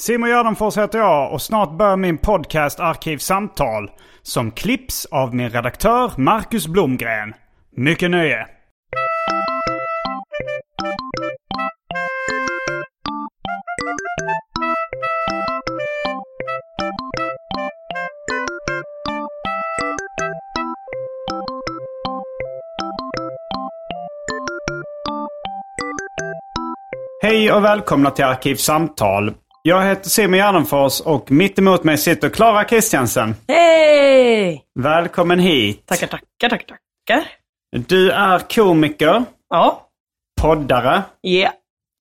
Simon Gärdenfors heter jag och snart börjar min podcast Arkivsamtal som klipps av min redaktör Marcus Blomgren. Mycket nöje! Hej och välkomna till Arkivsamtal. Jag heter Simon Gärdenfors och mitt emot mig sitter Klara Kristiansen. Hej! Välkommen hit. Tackar, tackar, tackar, tackar. Du är komiker, Ja. poddare, Ja.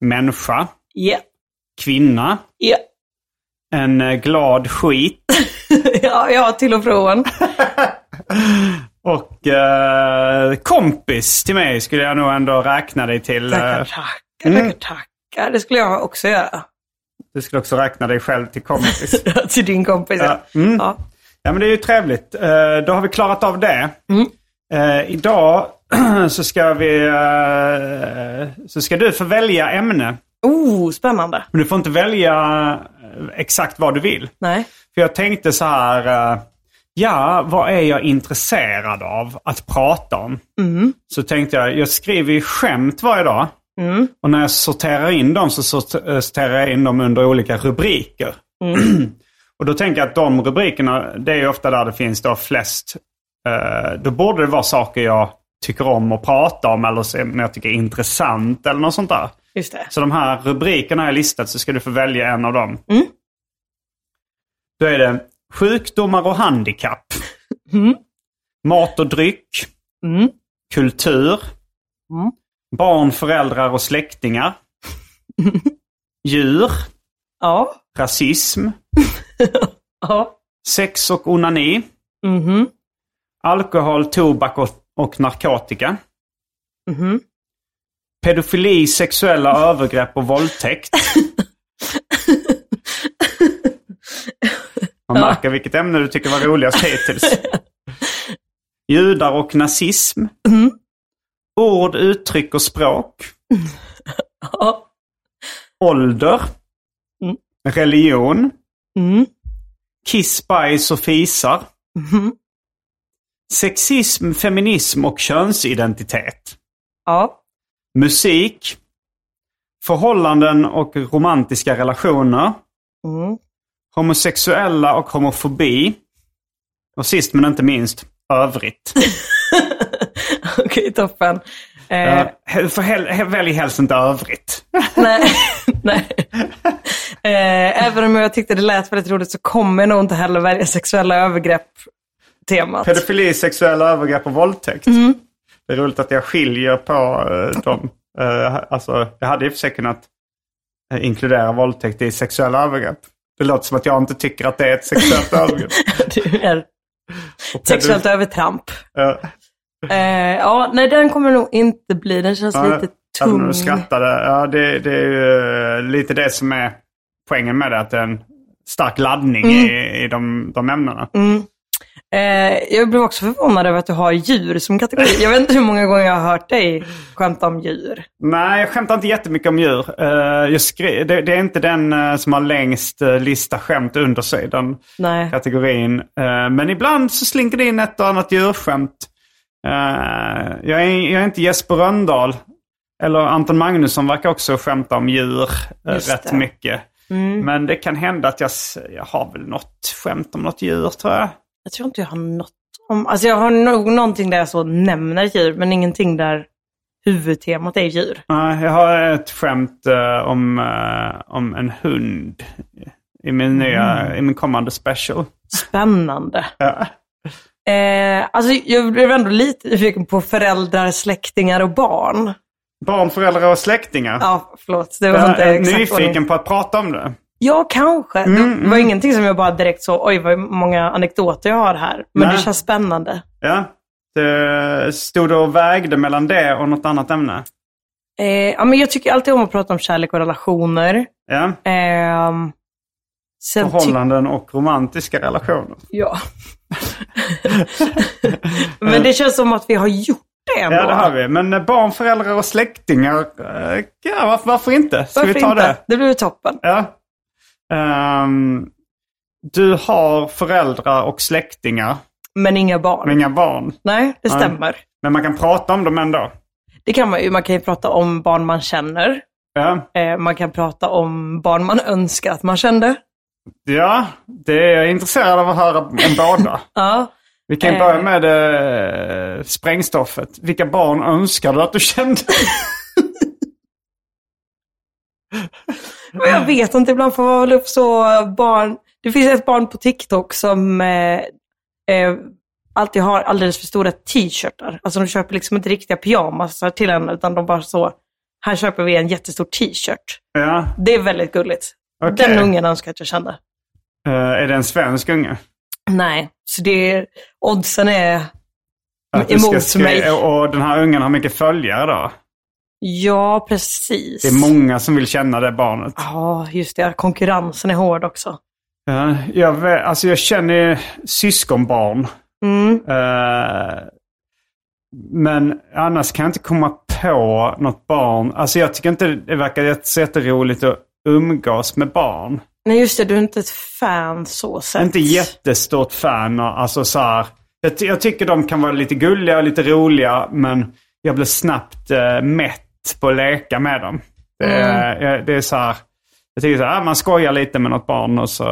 människa, Ja. kvinna, Ja. en eh, glad skit ja, ja, till och från. och eh, kompis till mig skulle jag nog ändå räkna dig till. Tackar, Eh, tackar, tackar, tackar. Det skulle jag också göra. Du skulle också räkna dig själv till kompis. till din kompis. Ja. Ja, mm. Ja. Ja men det är ju trevligt. Eh, då har vi klarat av det. Mm. Eh, idag så ska vi... eh, så ska du få välja ämne. Oh, spännande. Men du får inte välja exakt vad du vill. Nej. För jag tänkte så här... ja, vad är jag intresserad av att prata om? Mm. Så tänkte jag, jag skriver ju skämt varje dag. Mm. Och när jag sorterar in dem så sort- sorterar jag in dem under olika rubriker. Mm. och då tänker jag att de rubrikerna, det är ju ofta där det finns då flest. eh, då borde det vara saker jag tycker om att prata om eller som jag tycker är intressant eller något sånt där. Just det. Så de här rubrikerna har jag listat så ska du få välja en av dem. Mm. Då är det sjukdomar och handikapp. Mm. Mat och dryck. Mm. Kultur. Mm. Barn, föräldrar och släktingar. Djur. Ja. Rasism. Ja. Sex och onani. Mhm. Alkohol, tobak och, och narkotika. Mhm. Pedofili, sexuella övergrepp och våldtäkt. Man märker vilket ämne du tycker var roligast hittills. Judar och nazism. Mm. Ord, uttryck och språk. Ja. Ålder. Mm. Religion. Mm. Kiss, bajs och fisar. Mhm. Sexism, feminism och könsidentitet. Ja. Musik. Förhållanden och romantiska relationer. Mm. Homosexuella och homofobi. Och sist men inte minst, övrigt. Toppen. Eh, Uh, för hel, välj helst inte övrigt. Nej. Nej. Eh, även om jag tyckte det lät väldigt roligt så kommer jag nog inte heller välja sexuella övergrepp-temat. Pedofili, sexuella övergrepp och våldtäkt. Mm. Det är roligt att jag skiljer på uh, dem. Uh, alltså, jag hade i och för sig kunnat eh, inkludera våldtäkt i sexuella övergrepp. Det låter som att jag inte tycker att det är ett sexuellt övergrepp. Sexuellt övertramp. Eh, ja, nej den kommer nog inte bli. Den känns Ja, lite även om tung. du skrattade. Ja, det, det är ju eh, lite det som är poängen med det. Att det är en stark laddning i, i de, de ämnena. Mm. Eh, jag blev också förvånad över att du har djur som kategori. Jag vet inte hur många gånger jag har hört dig skämta om djur. Nej, jag skämtar inte jättemycket om djur. Eh, jag skri- det, det är inte den eh, som har längst uh, lista skämt under sig, den Nej. kategorin. Eh, men ibland så slinker det in ett och annat djurskämt. Eh, jag, är, jag är inte Jesper Rönndahl. Eller Anton Magnusson verkar också skämta om djur uh, Just rätt det. mycket. Mm. Men det kan hända att jag, jag har väl något skämt om något djur tror jag. Jag tror inte jag har något om... Alltså jag har nog någonting där jag så nämner djur, men ingenting där huvudtemat är djur. Nej, jag har ett skämt eh, om, eh, om en hund i min, nya, i min kommande special. Spännande. Ja. Eh, alltså jag blev ändå lite nyfiken på föräldrar, släktingar och barn. Barn, föräldrar och släktingar. Ja, förlåt. Det var jag inte är nyfiken på att prata om det. Ja, kanske. Mm, det var ingenting som jag bara direkt så, oj vad många anekdoter jag har här. Men Nej. det känns spännande. Ja. Det stod och vägde mellan det och något annat ämne. Eh, ja, men jag tycker alltid om att prata om kärlek och relationer. Ja. Ehm, sen Förhållanden och romantiska relationer. Ja. Men det känns som att vi har gjort det ändå. Ja, det har vi. Men eh, barn, föräldrar och släktingar, eh, ja, varför, varför inte? Ska Varför vi ta inte? det? Det blir toppen. Ja. Ehm, du har föräldrar och släktingar, Men inga barn. men inga barn. Nej, det stämmer. Men man kan prata om dem ändå. Det kan man ju. Man kan ju prata om barn man känner. Ja, Eh, man kan prata om barn man önskar att man kände. Ja det är jag intresserad av att höra om båda. Ja. Vi kan Eh. börja med eh, sprängstoffet. Vilka barn önskar du att du kände? Jag vet inte, ibland får man väl upp så barn. Det finns ett barn på TikTok som eh, eh, alltid har alldeles för stora t-shirtar. Alltså de köper liksom inte riktiga pyjamasar till henne, utan de bara så, här köper vi en jättestor t-shirt. ja. Det är väldigt gulligt. Okej. Den ungen önskar att jag kände. Eh, är det en svensk unge? Nej, så det är, oddsen är Att ska emot skri- mig. Och den här ungen har mycket följare då? Ja, precis. Det är många som vill känna det barnet. Ja, just det. Konkurrensen är hård också. Ja, jag, alltså jag känner syskonbarn. Mm. Eh, men annars kan jag inte komma på något barn. Alltså jag tycker inte det verkar jätteroligt att umgås med barn. Nej, just det. Du är inte ett fan så sett. Inte jättestort fan. Alltså så här, jag, jag tycker de kan vara lite gulliga och lite roliga. Men jag blir snabbt eh, mätt på att leka med dem. Det, är- jag- det är så här. Jag tycker så här, ah, man skojar lite med något barn och, så,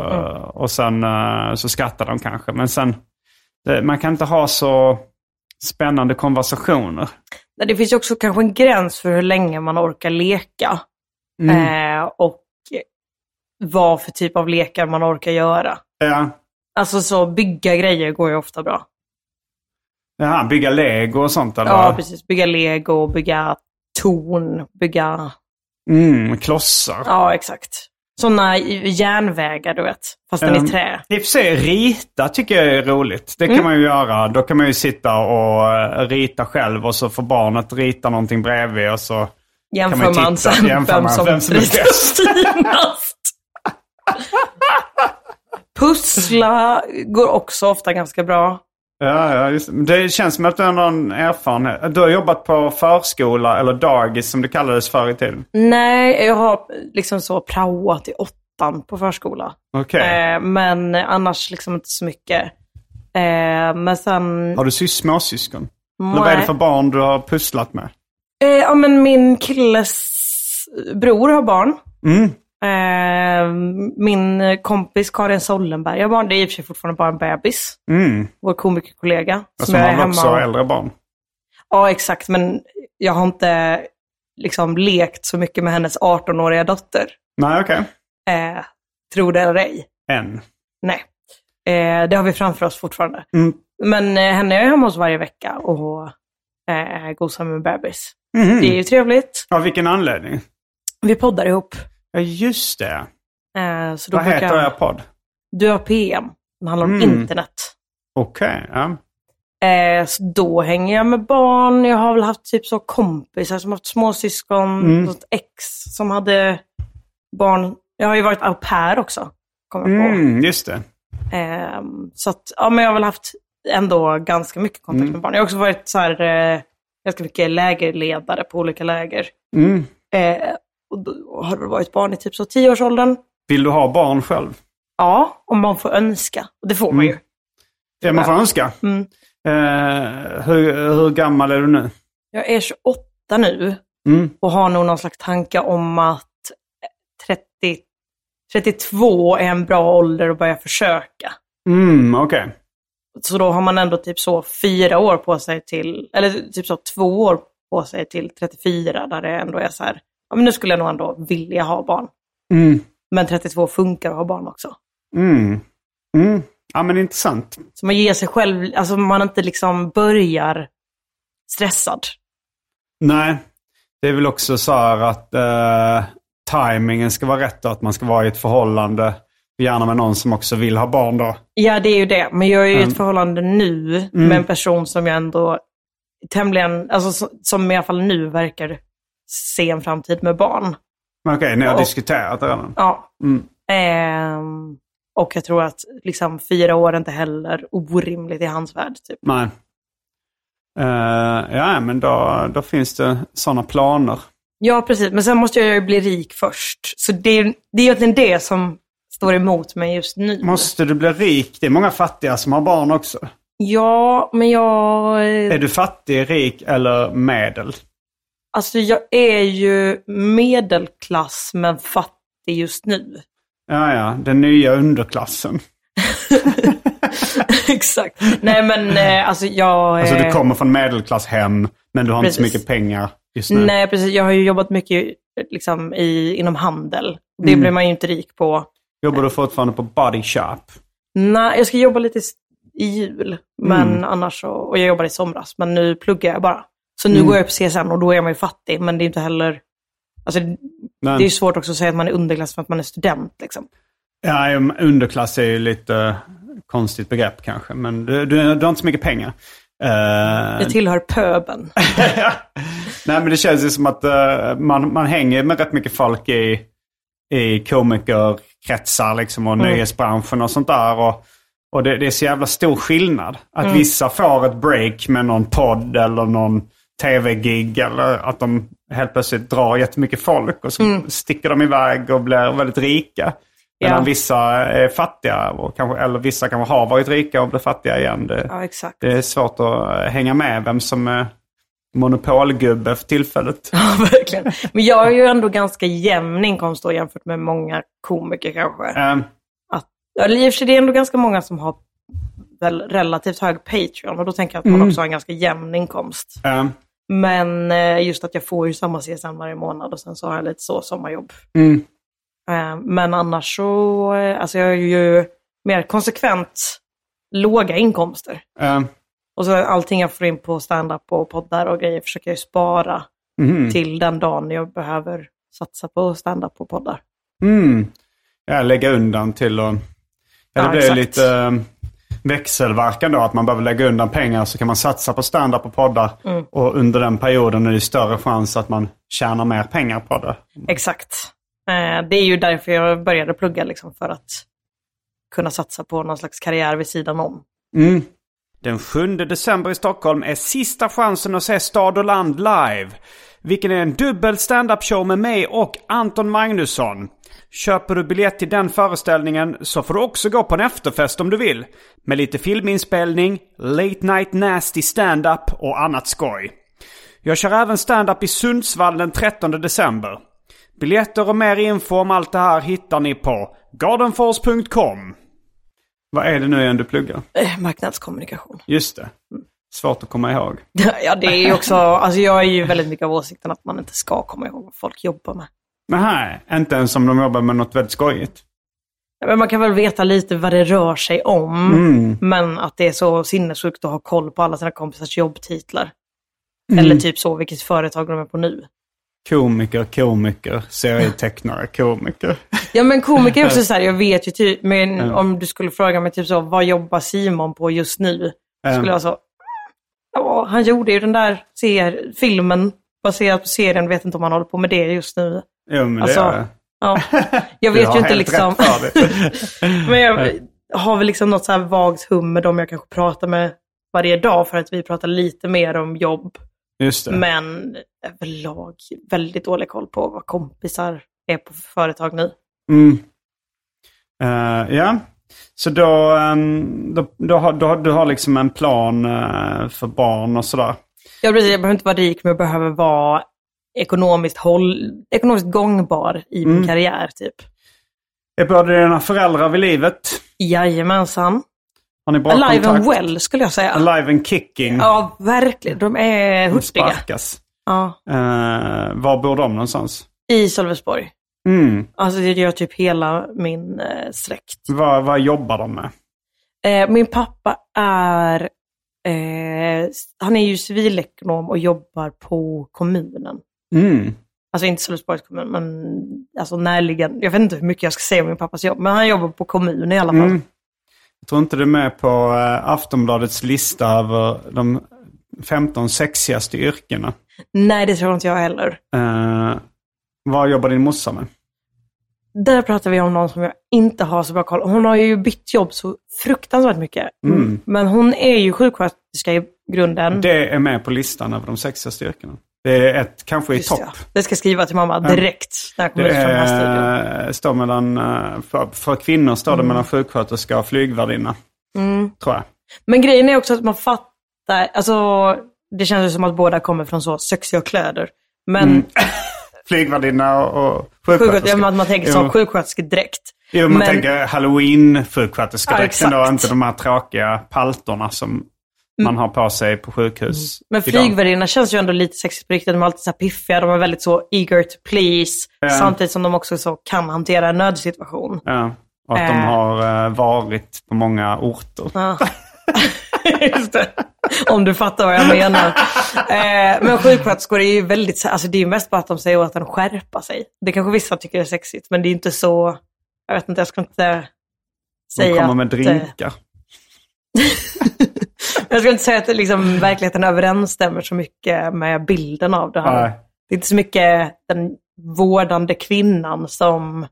och sen eh, så skrattar de kanske. Men sen, det, man kan inte ha så spännande konversationer. Nej, Det finns också kanske en gräns för hur länge man orkar leka. Mm. Eh, och vad för typ av lekar man orkar göra. Ja. Alltså så bygga grejer går ju ofta bra. Jaha, bygga lego och sånt eller? Ja, precis. Bygga lego, bygga torn, bygga... Mm, klossar. Ja, exakt. Sådana järnvägar, du vet. Fast den Ehm, i trä. I och för sig, rita tycker jag är roligt. Det kan Mm. man ju göra. Då kan man ju sitta och eh, rita själv och så får barnet rita någonting bredvid och så Jämför man man, sen jämför vem man som, vem som är bäst. Pussla går också ofta ganska bra. Ja, ja just, det. det känns som att du har någon erfarenhet. Du har jobbat på förskola eller dagis som det kallades förr i tiden. Nej, jag har liksom så praoat i åttan på förskola. Okej. Eh, men annars liksom inte så mycket. Eh, men sen... Har du sys- småsyskon? Eller vad är det för barn du har pusslat med? Eh, ja, men min killes bror har barn. Mm. Eh, min kompis Karin Sollenberg har barn. Det är i och för sig fortfarande bara en bebis. Mm. Vår komikerkollega. Som har väl också äldre barn? Ja, exakt. Men jag har inte liksom lekt så mycket med hennes 18-åriga dotter. Nej, okej. Eh, tro det eller ej. En. Nej. Eh, det har vi framför oss fortfarande. Mm. Men eh, henne är jag hemma hos varje vecka och eh, gosar med bebis. Mhm. Det är ju trevligt. Av vilken anledning? Vi poddar ihop. Ja, just det. Eh, så då Vad brukar heter er podd? Du har PM. Den handlar om Mm. internet. Okej, ja. Eh, så då hänger jag med barn. Jag har väl haft typ så kompisar som haft småsyskon. Mm. Ett ex som hade barn. Jag har ju varit au pair också. Kommer jag på. Mm, just det. Ehm, så att, ja men jag har väl haft ändå ganska mycket kontakt Mm. med barn. Jag har också varit så här, eh, ganska mycket lägerledare på olika läger. Mm. Eh, och då har det varit barn i typ så tioårsåldern. Vill du ha barn själv? Ja, om man får önska. Och det får man ju. Det man får önska. Mm. Eh, hur, hur gammal är du nu? Jag är 28 nu Mm. och har nog någon slags tanke om att 30 32 är en bra ålder att börja försöka. Mm, okej. Så då har man ändå typ så fyra år på sig till, eller typ så två år på sig till 34 där det ändå är så här, ja men nu skulle jag nog ändå vilja ha barn. Mm, Men 32 funkar att ha barn också. mm, mm. Ja, men intressant. Så man ger sig själv, alltså man inte liksom börjar stressad. Nej, det är väl också så här att eh, timingen ska vara rätt och att man ska vara i ett förhållande. Gärna med någon som också vill ha barn då. Ja, det är ju det. Men jag är ju i Mm. ett förhållande nu med en person som jag ändå tämligen, alltså som- i alla fall nu verkar se en framtid med barn. Okej, ni har Och- diskuterat det redan. Ja. Mm. Ehm, och jag tror att liksom fyra år är inte heller orimligt i hans värld. Typ. Nej. Eh, ja, men då, då finns det sådana planer. Ja, precis. Men sen måste jag ju bli rik först. Så det är, det är egentligen det som står emot mig just nu. Måste du bli rik? Det är många fattiga som har barn också. Ja, men jag... eh, Är du fattig, rik eller medel? Alltså jag är ju medelklass men fattig just nu. Ja, ja, den nya underklassen. Exakt. Nej men eh, alltså jag... Alltså du eh, kommer från medelklasshem, men du har inte så Precis. mycket pengar just nu. Nej precis, jag har ju jobbat mycket liksom, i, inom handel. Det Mm. blir man ju inte rik på. Jobbar du fortfarande på body shop? Nej, jag ska jobba lite i jul. Men Mm. annars så, och jag jobbade i somras, men nu pluggar jag bara. Så nu Mm. går jag på CSN och då är man ju fattig, men det är inte heller... Alltså, Men, det är ju svårt också att säga att man är underklass för att man är student. Liksom. ja, underklass är ju lite uh, konstigt begrepp kanske, men du, du, du har inte så mycket pengar. Eh, Jag tillhör pöben. Nej, men det känns ju som att eh, man, man hänger med rätt mycket folk i, i komikerkretsar liksom, och Mm. nöjesbranschen och sånt där. Och, och det, det är så jävla stor skillnad. Att Mm. vissa får ett break med någon podd eller någon tv-gig eller att de helt plötsligt drar jättemycket folk och så sticker de iväg och blir väldigt rika. Medan Mm. Ja. vissa är fattiga, och kanske, eller vissa kanske har varit rika och blir fattiga igen. Det, Ja, det är svårt att hänga med vem som är monopolgubbe för tillfället. Ja, verkligen. Men jag har ju ändå ganska jämn inkomst då jämfört med många komiker kanske. Ehm, Att, eller i och för sig det är ändå ganska många som har väl relativt hög Patreon och då tänker jag att man Mm. också har en ganska jämn inkomst. ehm, Men eh, just att jag får ju samma CSN varje månad och sen så har jag lite så sommarjobb. mm, Eh, Men annars så, eh, alltså jag har ju mer konsekvent låga inkomster. ehm, Och så allting jag får in på stand-up och poddar och grejer försöker jag spara mhm, till den dagen jag behöver satsa på stand-up och poddar. mm. Ja, lägga undan till och... Ja, det blir exakt. lite ehm, växelverkan då. Att man behöver lägga undan pengar så kan man satsa på stand-up och poddar. Mm. Och under den perioden är det större chans att man tjänar mer pengar på det. Exakt. Eh, Det är ju därför jag började plugga, liksom, för att kunna satsa på någon slags karriär vid sidan om. Mm. Den 7 december i Stockholm är sista chansen att se Stad och Land live. Vilken är en dubbel stand-up show med mig och Anton Magnusson. Köper du biljett till den föreställningen så får du också gå på en efterfest om du vill. Med lite filminspelning, late night nasty stand-up och annat skoj. Jag kör även stand-up i Sundsvall den 13 december. Biljetter och mer info om allt det här hittar ni på gardenfors.com. Vad är det nu igen du pluggar? Eh, Marknadskommunikation. Just det. Svårt att komma ihåg. ja, det är ju också, alltså jag är ju väldigt mycket av åsikten att man inte ska komma ihåg vad folk jobbar med. Här, inte ens om de jobbar med något väldigt skojigt. Men man kan väl veta lite vad det rör sig om, Mm. men att det är så sinnessjukt att ha koll på alla sina kompisars jobbtitlar. Mm. Eller typ så, vilket företag de är på nu. Komiker, komiker, serietecknare, komiker. Ja men komiker är också så här, jag vet ju typ, men Mm. om du skulle fråga mig typ så, vad jobbar Simon på just nu? Mm. Skulle jag så, ja han gjorde ju den där ser, filmen baserad på serien, vet inte om han håller på med det just nu. Jo, men Alltså, det gör jag. Ja, jag vet ju inte liksom, men jag har väl liksom något så här vagt hum med dem jag kanske pratar med varje dag för att vi pratar lite mer om jobb. Men överlag väldigt dålig koll på vad kompisar är på för företag nu. Mm. Eh, ja, så då, ehm, då, då, har, då har du har liksom en plan eh, för barn och sådär. Ja, precis. Jag behöver inte vara rik, men jag behöver vara ekonomiskt, håll, ekonomiskt gångbar i min Mm. karriär. typ. Är båda dina föräldrar vid livet? Jajamensan. Har ni bra Alive kontakt? and well skulle jag säga. Alive and kicking. Ja, verkligen. De är De hurtiga. sparkas. Ja. Eh, var bor de någonstans? I Sölvesborg. Mm. Alltså det gör typ hela min eh, släkt. Vad, vad jobbar de med? Eh, min pappa är, eh, han är ju civilekonom och jobbar på kommunen. Mm. Alltså inte Sölvesborgs kommun, men alltså närliggande. Jag vet inte hur mycket jag ska säga om min pappas jobb, men han jobbar på kommunen i alla fall. Mm. Tror inte du är med på eh, Aftonbladets lista över de 15 sexigaste yrkena. Nej, det tror inte jag heller. Eh, vad jobbar din morsa med? Där pratar vi om någon som jag inte har så bra koll Hon har ju bytt jobb så fruktansvärt mycket. Mm. Men hon är ju sjuksköterska i grunden. Det är med på listan över de sexigaste yrkena. Det är ett, kanske i topp. ja. Det ska jag skriva till mamma direkt när jag kommer ut från den här studion. står mellan, eh, för, för kvinnor står Mm. det mellan sjuksköterska och flygvärdinna. Tror jag. Men grejen är också att man fattar, alltså det känns ju som att båda kommer från så sexiga kläder. Men Mm. Flygvärdinna och, och sjuksköterska, sjuksköterska. man, man tänker som sjuksköterskedräkt. Jo, man Men- tänker halloween-sjuksköterskedräkten Ja, då, inte de här tråkiga paltorna som man har på sig på sjukhus Men idag. flygvärdinna känns ju ändå lite sexigt på riktigt. De är alltid så här piffiga, de är väldigt så eager to please. Ja. Samtidigt som de också så kan hantera en nödsituation. Ja, och att de Eh. har eh, varit på många orter. Ja. Just det. Om du fattar vad jag menar. Eh, men sjuksköterskor är ju väldigt, så- alltså det är ju mest bara att de säger åt en att skärpa sig. Det kanske vissa tycker är sexigt, men det är inte så, jag vet inte, jag ska inte De säga kommer med att, eh, drinkar. Jag ska inte säga att liksom, verkligheten överensstämmer så mycket med bilden av det här. Nej. Det är inte så mycket den vårdande kvinnan som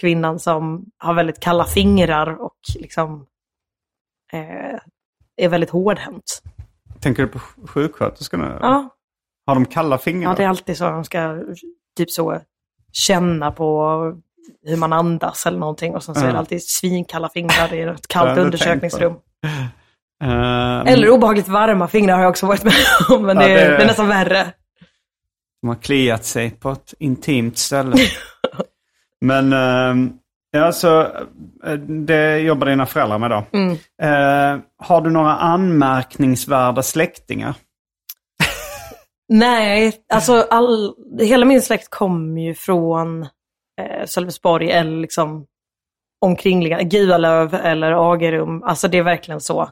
kvinnan som har väldigt kalla fingrar och liksom eh, är väldigt hårdhänt. Tänker du på sj- sjuksköterskorna? Ja, Har de kalla fingrar? ja, det är alltid så de ska typ så känna på hur man andas eller någonting och sen så är det alltid svinkalla fingrar i ett kallt undersökningsrum. Eh, Eller obehagligt varma fingrar har jag också varit med om, men Ja, det, det- det är nästan värre. De har kliat sig på ett intimt ställe. Men ehm, ja, så eh, det jobbar dina föräldrar med då. Mm. Eh, har du några anmärkningsvärda släktingar? Nej, alltså all, hela min släkt kommer ju från eh, Sölvesborg eller liksom omkringliggande, Gualöv eller Agerum. Alltså det är verkligen så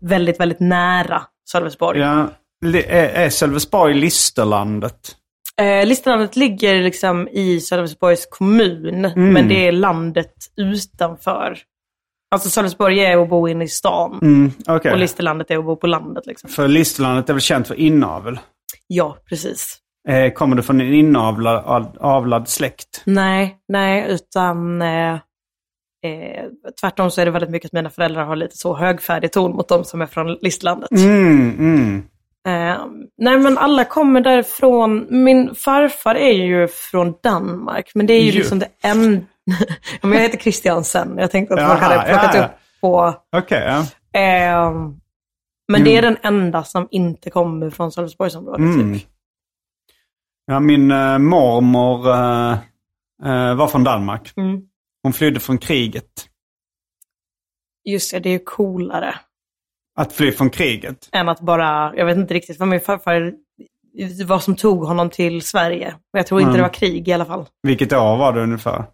väldigt, väldigt nära Sölvesborg. Ja, är, Sölvesborg Listerlandet? Eh, Listerlandet ligger liksom i Sölvesborgs kommun, Mm. men det är landet utanför. Alltså Sölvesborg är att bo inne i stan Mm, okej. och Listerlandet är att bo på landet. Liksom. För Listerlandet är väl känt för inavel? Ja, precis. Eh, kommer du från en inavlad av- avlad släkt? Nej, nej, utan eh, eh, tvärtom så är det väldigt mycket att mina föräldrar har lite så högfärdig ton mot de som är från listlandet. Mm, mm. Eh, nej, men alla kommer därifrån. Min farfar är ju från Danmark, men det är ju Ju. liksom det enda... ja, men jag heter Christiansen. Jag tänkte att folk Jaha, hade plockat ja, ja. upp på... Okej, ja. Eh, men det är den enda som inte kommer från Sölvesborgsområdet. Mm. Typ. ja min eh, mormor eh, var från Danmark. Mm. Hon flydde från kriget. Just det, det är ju coolare. Att fly från kriget? än att bara, jag vet inte riktigt vad min farfar, vad som tog honom till Sverige. Jag tror inte Mm. det var krig i alla fall. Vilket år var det ungefär?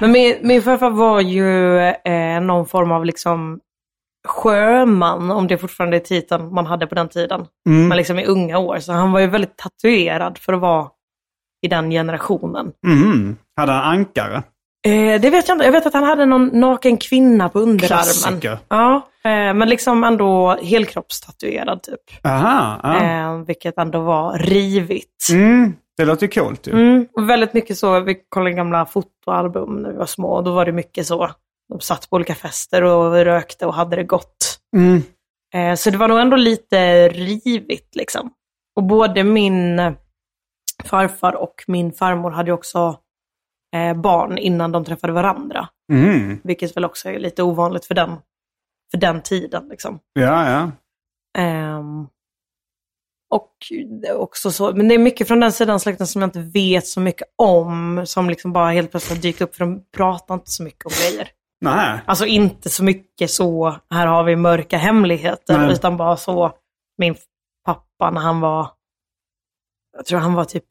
Men min, min farfar var ju eh, någon form av liksom sjöman, om det fortfarande är titeln man hade på den tiden. Mm. Men liksom i unga år. Så han var ju väldigt tatuerad för att vara i den generationen. Mhm. Hade han ankare? Eh, det vet jag inte. Jag vet att han hade någon naken kvinna på underarmen. Klassiker. Ja, eh, men liksom ändå helkroppstatuerad typ. Aha, ja. Eh, vilket ändå var rivigt. Mm. Det låter ju coolt ju. Mm, och väldigt mycket så, vi kollade gamla fotoalbum när vi var små, och då var det mycket så. De satt på olika fester och rökte och hade det gott. Mm. Eh, så det var nog ändå lite rivigt liksom. Och både min farfar och min farmor hade också barn innan de träffade varandra. Mm. Vilket väl också är lite ovanligt för den, för den tiden. Liksom. Ja, ja. Ehm, Och också så, men det är mycket från den sidan släkten som jag inte vet så mycket om. Som liksom bara helt plötsligt dykt upp, för de pratar inte så mycket om grejer. Nej. Alltså inte så mycket så, här har vi mörka hemligheter, Nej. utan bara så, min pappa när han var, jag tror han var typ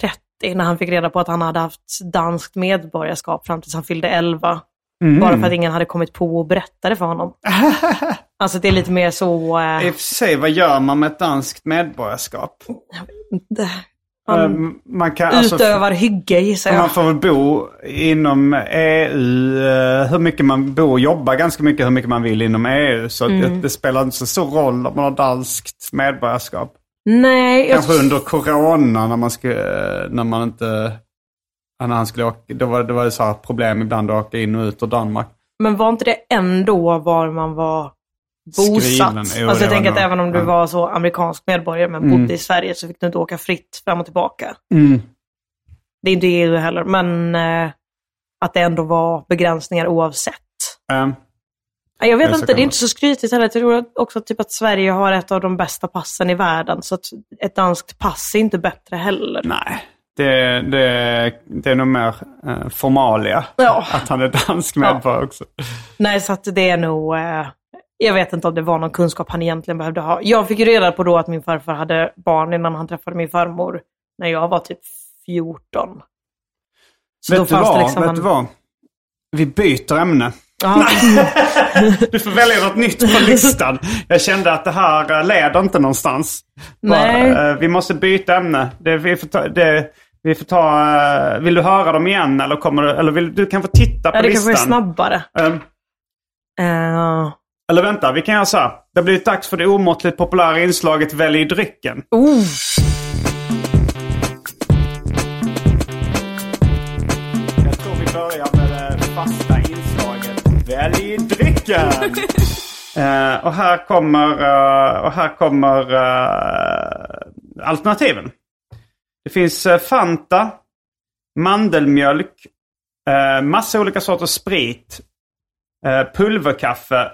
30, när han fick reda på att han hade haft danskt medborgarskap fram tills han fyllde 11. Mm. Bara för att ingen hade kommit på att berätta det för honom. Alltså det är lite mer så, eh, I och för sig, vad gör man med ett danskt medborgarskap? han Ehm, man kan, alltså, utövar hygge gissar jag. Man får väl bo inom EU, eh, hur mycket man bor och jobbar ganska mycket hur mycket man vill inom EU. Så Mm. det, det spelar inte så stor roll om man har danskt medborgarskap. Nej, jag, Kanske under corona när man skulle, när man inte, när han skulle åka, då var det var det så problem ibland att åka in och ut ur Danmark. men var inte det ändå var man var bosatt? Skriven, alltså jo, jag tänker att även om du var så amerikansk medborgare men Mm. bodde i Sverige så fick du inte åka fritt fram och tillbaka. Mm. Det är inte EU heller, men eh, att det ändå var begränsningar oavsett. Nej, Jag vet Ja, inte, det är inte så skrytigt heller. Jag tror också typ att Sverige har ett av de bästa passen i världen. Så att ett danskt pass är inte bättre heller. nej, det, det, det är nog mer eh, formalia. Ja. Att han är dansk medborgare också. Nej, så att det är nog... Eh, jag vet inte om det var någon kunskap han egentligen behövde ha. Jag fick reda på då att min farfar hade barn innan han träffade min farmor. När jag var typ 14. Så Vet, du vad? liksom Vet en- du vad? Vi byter ämne. Ja, Du får välja något nytt på listan. Jag kände att det här eh, leder inte någonstans. Nej. Bara, eh, vi måste byta ämne. Det, vi får ta, det, vi får ta, eh, vill du höra dem igen eller, kommer du, eller vill, du kan få titta på ja, det listan. kanske är snabbare. Ehm, Uh, eller vänta, vi kan göra så här. Det har blivit dags för det omåttligt populära inslaget Välj drycken. oh, drycken. uh, och här kommer, uh, och här kommer uh, alternativen. Det finns eh, Fanta, mandelmjölk, uh, massa olika sorters sprit, pulverkaffe,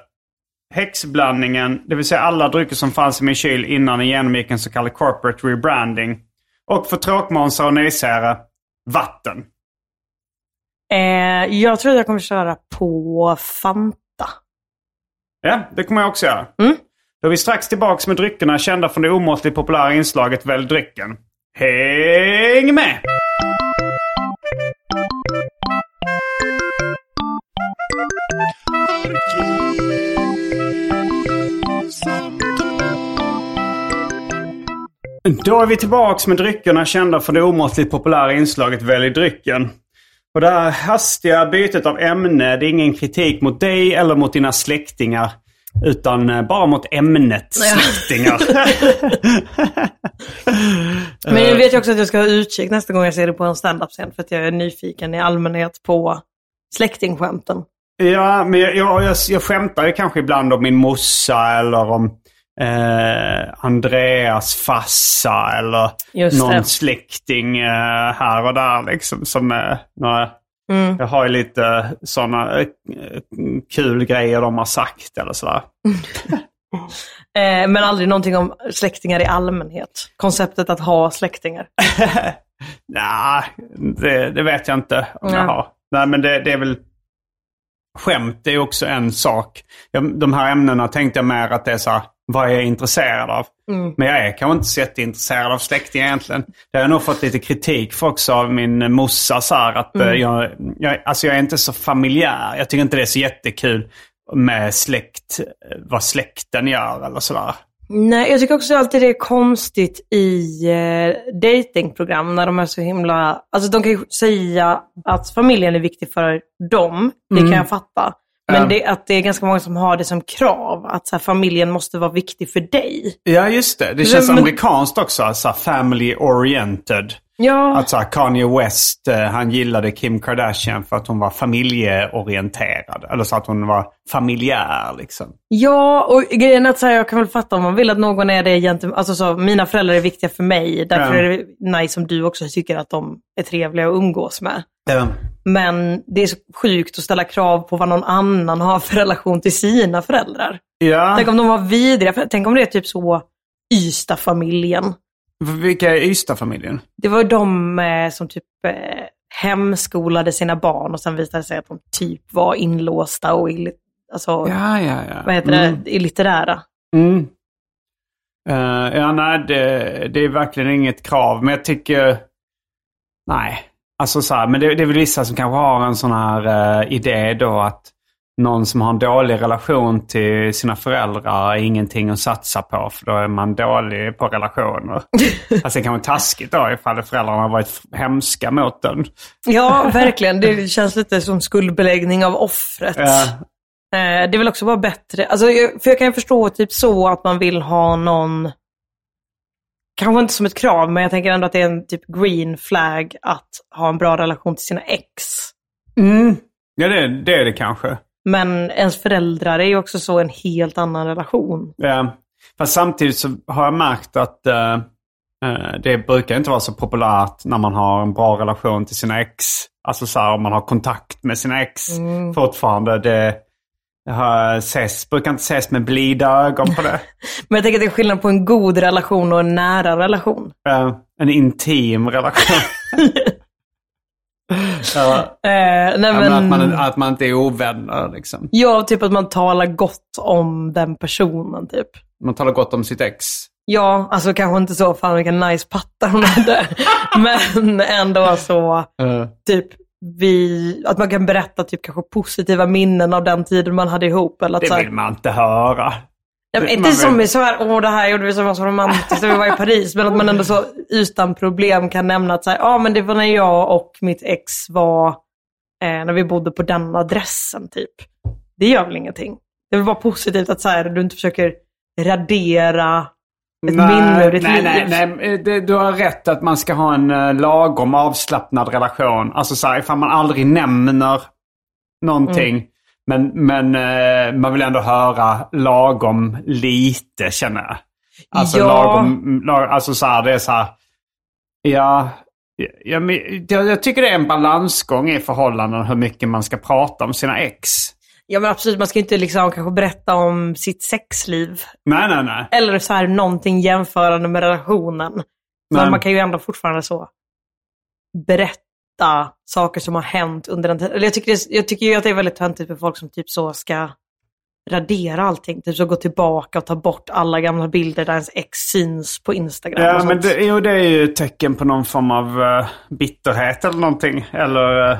häxblandningen, det vill säga alla drycker som fanns i min kyl innan den genomgick en så kallad corporate rebranding. Och för tråkmånsar och nejsägare, vatten eh, jag tror att jag kommer köra på Fanta. Ja, det kommer jag också göra. Mm. Då är vi strax tillbaks med dryckerna kända från det omåttligt populära inslaget Välj drycken. Häng med! Då är vi tillbaks med dryckerna kända för det omåttligt populära inslaget Välj drycken. Och det här hastiga bytet av ämne, det är ingen kritik mot dig eller mot dina släktingar. Utan eh, bara mot ämnet släktingar. Men jag vet ju också att jag ska ha utkik nästa gång jag ser det på en standup-scen. För att jag är nyfiken i allmänhet på släktingskämten. ja, men jag, jag, jag, jag skämtar ju kanske ibland om min morsa eller om eh, Andreas farsa eller Just någon det. släkting eh, här och där liksom. Som, eh, några, Mm. Jag har ju lite sådana eh, kul grejer de har sagt eller sådär. Eh, men aldrig någonting om släktingar i allmänhet. Konceptet att ha släktingar. Nej, det, det vet jag inte om jag Nej. har. Nej, men det, det är väl... Skämt är också en sak. Jag, de här ämnena tänkte jag mer att det är så här, vad är jag intresserad av? Men jag är kanske inte så jätteintresserad av släktingar egentligen. Det har jag nog fått lite kritik för också av min morsa. Så här, att eh, jag, jag, alltså jag är inte så familjär. Jag tycker inte det är så jättekul med släkt, eh, vad släkten gör eller sådär. Nej, jag tycker också alltid det är konstigt i eh, datingprogram när de är så himla... Alltså de kan ju säga att familjen är viktig för dem, det kan jag fatta. Men det, att det är ganska många som har det som krav, att så här, familjen måste vara viktig för dig. Ja, just det. Det känns Men- amerikanskt också. Så family oriented. Ja, Att så här, Kanye West, eh, han gillade Kim Kardashian för att hon var familjeorienterad. Eller så att hon var familjär liksom. ja och grejen är att så här, jag kan väl fatta om man vill att någon är det gentemot... Alltså så, mina föräldrar är viktiga för mig, därför Ja. är det nice om du också tycker att de är trevliga att umgås med. Men det är så sjukt att ställa krav på vad någon annan har för relation till sina föräldrar. Ja, Tänk om de var vidriga. Tänk om det är typ så Ystad-familjen. Vilka är Ystad-familjen? Det var de eh, som typ eh, hemskolade sina barn och sen visade det sig att de typ var inlåsta och illi- alltså, Ja, ja, ja. vad heter Mm. det, illitterära. Mm. Eh, ja, nej, det, det är verkligen inget krav. Men jag tycker... Nej. Alltså så här, men det, det är väl vissa som kanske har en sån här eh, idé då att någon som har en dålig relation till sina föräldrar är ingenting att satsa på för då är man dålig på relationer. alltså det kan vara taskigt då ifall föräldrarna har varit hemska mot den. Ja, verkligen. Det känns lite som skuldbeläggning av offret. Ja. Eh, Det är väl också bara bättre, alltså, för jag kan ju förstå typ så att man vill ha någon, kanske inte som ett krav, men jag tänker ändå att det är en typ green flag att ha en bra relation till sina ex. Mm. Ja, det, det är det kanske. Men ens föräldrar är ju också så en helt annan relation. Ja. Fast samtidigt så har jag märkt att eh, eh, det brukar inte vara så populärt när man har en bra relation till sina ex. Alltså så här, om man har kontakt med sina ex fortfarande. Det, ses, brukar inte ses med blida ögon på det. Men jag tänker att det är skillnad på en god relation och en nära relation. Eh, en intim relation. ja, Eh, nej, men, att, man, att man inte är ovänner liksom. Ja, typ att man talar gott om den personen typ. Man talar gott om sitt ex. Ja, alltså kanske inte så, fan vilken nice patta hon hade. Men ändå så, Eh, typ, vi, att man kan berätta typ kanske positiva minnen av den tiden man hade ihop. Eller att, det vill man inte höra. Ja, men inte som i så här, åh det här gjorde vi som var så romantiskt när vi var i Paris. Men att man ändå så utan problem kan nämna att så här, ja men det var när jag och mitt ex var, eh, när vi bodde på den adressen typ. Det gör väl ingenting. Det är väl bara positivt att så här, du inte försöker radera ett minne ur ditt nej, liv. nej, nej. Det, du har rätt att man ska ha en uh, lagom avslappnad relation. Alltså så här, ifall man aldrig nämner någonting. Mm. Men, men eh, man vill ändå höra lagom lite känner jag. Alltså Ja. lagom, lag, alltså så här, det är så här. Ja, ja men, jag, jag tycker det är en balansgång i förhållanden hur mycket man ska prata om sina ex. Ja men absolut, man ska inte liksom kanske berätta om sitt sexliv. Nej, nej, nej. Eller så här någonting jämförande med relationen. Men Nej. man kan ju ändå fortfarande så berätta saker som har hänt under den tiden. Jag tycker, det, jag tycker ju att det är väldigt töntigt för folk som typ så ska radera allting. Typ så gå tillbaka och ta bort alla gamla bilder där ens ex syns på Instagram. Ja, men det, jo, det är ju tecken på någon form av eh, bitterhet eller någonting. Eller eh,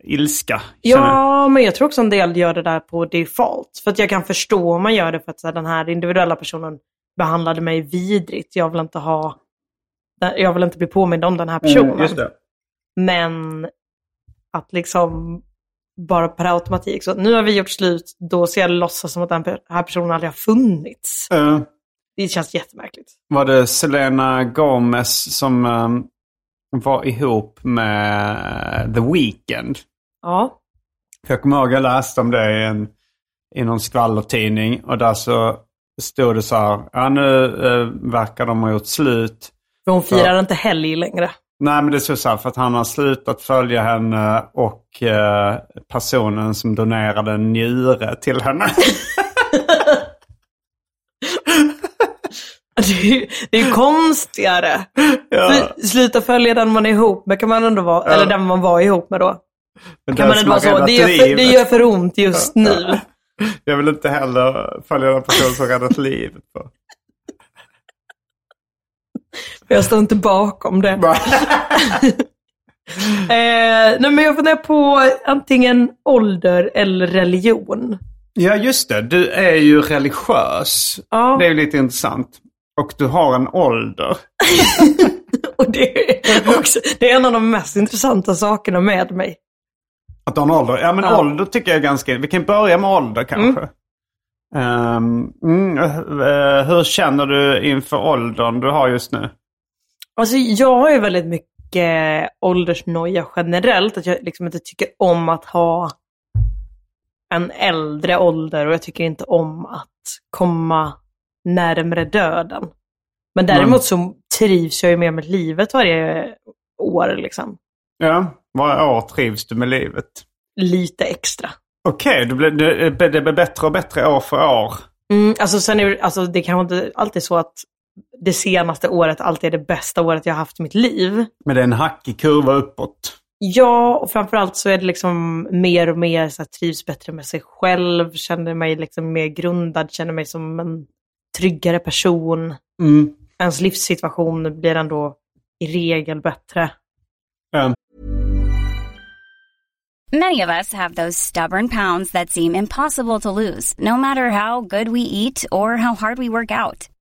ilska. Ja, men jag tror också en del gör det där på default. För att jag kan förstå om man gör det för att så här, den här individuella personen behandlade mig vidrigt. Jag vill inte ha... Jag vill inte bli påmind om den här personen. Mm, just det. Men att liksom bara per automatik så nu har vi gjort slut, då ska jag låtsas som att den här personen aldrig har funnits. Eh, Det känns jättemärkligt. var det Selena Gomez som eh, var ihop med The Weeknd? Ja. För jag kommer ihåg jag läste om det i, en, i någon skvallertidning. Och där så stod det så här. Ja, nu eh, verkar de ha gjort slut. För hon firar inte helg längre. Nej, men det så här för att han har slutat följa henne och eh, personen som donerade en njure till henne. Det är ju, det är ju konstigare. Ja. Sluta följa den man är ihop med kan man ändå vara, Ja. eller den man var ihop med då. Men Kan man ändå vara så, det gör, för, det gör för ont just nu. Jag vill inte heller följa den person som räddat livet. På. Jag står inte bakom det. Eh, nej men jag funderar på antingen ålder eller religion. Ja, just det. Du är ju religiös. Ja. Det är ju lite intressant. Och du har en ålder. Och det är, också, det är en av de mest intressanta sakerna med mig. Att du har en ålder? Ja, men Ja. ålder tycker jag är ganska... Vi kan börja med ålder kanske. Ehm, mm, eh, hur känner du inför åldern du har just nu? Alltså jag har ju väldigt mycket åldersnoja generellt. Att jag liksom inte tycker om att ha en äldre ålder och jag tycker inte om att komma närmre döden. Men däremot så trivs jag ju med med livet varje år liksom. Ja, varje år trivs du med livet. Lite extra. Okej, det, blir, det, blir bättre och bättre år för år. Mm, alltså sen är alltså det kanske inte alltid så att det senaste året alltid är det bästa året jag har haft i mitt liv. Men det är en hackig kurva uppåt. Ja, och framförallt så är det liksom mer och mer så här, trivs bättre med sig själv, känner mig liksom mer grundad, känner mig som en tryggare person. Mm. Ens livssituation blir ändå i regel bättre. Ja. Many of us have those stubborn pounds that seem impossible to lose, no matter how good we eat or how hard we work out.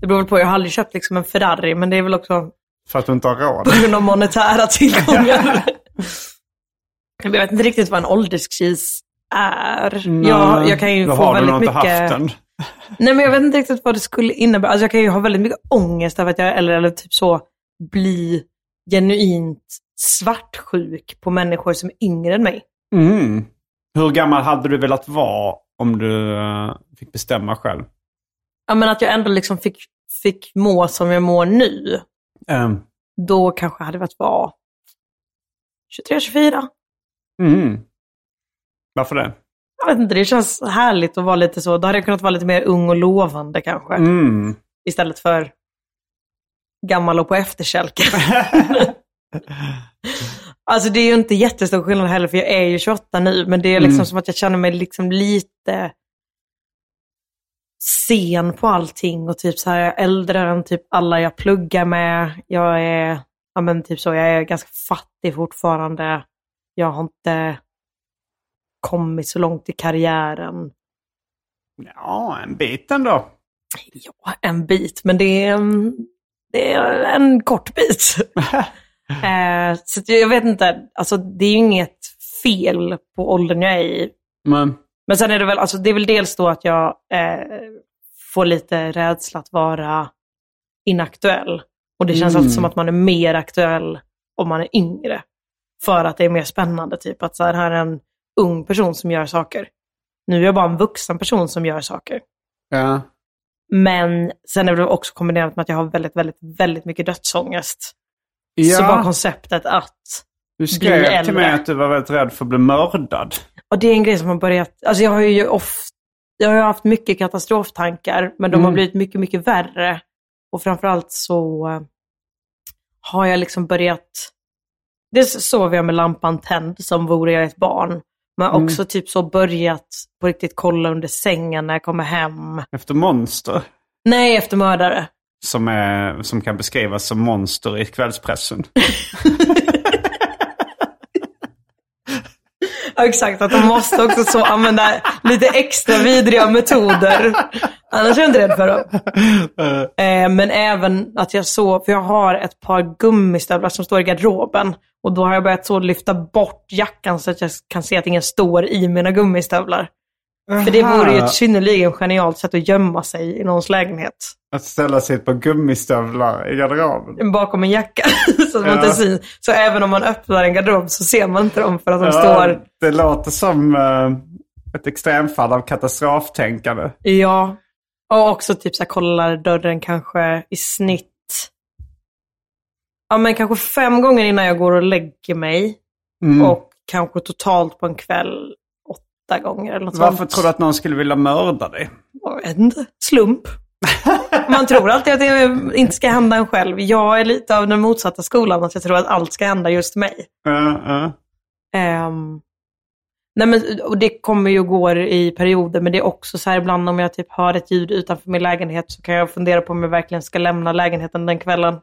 Det beror väl på, jag har aldrig köpt liksom en Ferrari, men det är väl också för att du inte har råd? på grund av monetära tillgångar. jag vet inte riktigt vad en ålderskris är. Jag, jag kan ju få har du väldigt nog inte mycket... haft den. Nej, men jag vet inte riktigt vad det skulle innebära. Alltså, jag kan ju ha väldigt mycket ångest över att jag, eller, eller typ så, bli genuint svartsjuk på människor som är yngre än mig. Mm. Hur gammal hade du velat vara om du eh, fick bestämma själv? Ja, men att jag ändå liksom fick, fick må som jag mår nu. Um, Då kanske jag hade velat vara 23-24. mm. Varför det? Jag vet inte, det känns härligt att vara lite så. Då hade jag kunnat vara lite mer ung och lovande kanske. Mm. Istället för gammal och på efterkälken. alltså det är ju inte jättestor skillnad heller, för jag är ju 28 nu. Men det är liksom Mm. som att jag känner mig liksom lite sen på allting. Och typ så här, jag är äldre än typ alla jag pluggar med. Jag är, ja men typ så, jag är ganska fattig fortfarande. Jag har inte kommit så långt i karriären. Ja, en bit ändå. Ja, en bit, men det är, en- det är en kort bit. eh, så jag vet inte, alltså det är ju inget fel på åldern jag är i. Men, Men sen är det väl, alltså det är väl dels då att jag eh, får lite rädsla att vara inaktuell. Och det känns Mm. alltid som att man är mer aktuell om man är yngre. För att det är mer spännande, typ att så här, här är en ung person som gör saker. Nu är jag bara en vuxen person som gör saker. ja. Men sen är det också kombinerat med att jag har väldigt, väldigt, väldigt mycket dödsångest. Så bara ja. konceptet att, Du bli skrev till mig att du var väldigt rädd för att bli mördad. Och det är en grej som har börjat, alltså jag har ju ofta, jag har haft mycket katastroftankar, men de har Mm. blivit mycket, mycket värre. Och framförallt så eh, har jag liksom börjat, dels sover jag med lampan tänd som vore jag ett barn. Men Mm. också typ så börjat på riktigt kolla under sängen när jag kommer hem. Efter monster. Nej, efter mördare. Som, är, som kan beskrivas som monster i kvällspressen. Ja, exakt, att de måste också så använda lite extra vidriga metoder. Annars är jag inte rädd för dem. Eh, men även att jag så, för jag har ett par gummistövlar som står i garderoben. Och då har jag börjat så lyfta bort jackan så att jag kan se att ingen står i mina gummistövlar. För det vore ju ett synnerligen genialt sätt att gömma sig i någons lägenhet. Att ställa sig på gummistövlar i garderoben. Bakom en jacka. så, att man Ja. inte syns. så även om man öppnar en garderob så ser man inte dem för att de Ja, står... Det låter som eh, ett extremfall av katastroftänkande. Ja. Och också typ så här, kollar dörren kanske i snitt. Ja men kanske fem gånger innan jag går och lägger mig. Mm. Och kanske totalt på en kväll åtta gånger eller något Varför sånt. tror du att någon skulle vilja mörda dig? Jag vet inte. Slump. Man tror alltid att det inte ska hända en själv. Jag är lite av den motsatta skolan, att jag tror att allt ska hända just mig. Uh, uh. Ehm, nej men, och det kommer ju och går i perioder, men det är också så här ibland om jag typ hör ett ljud utanför min lägenhet så kan jag fundera på om jag verkligen ska lämna lägenheten den kvällen.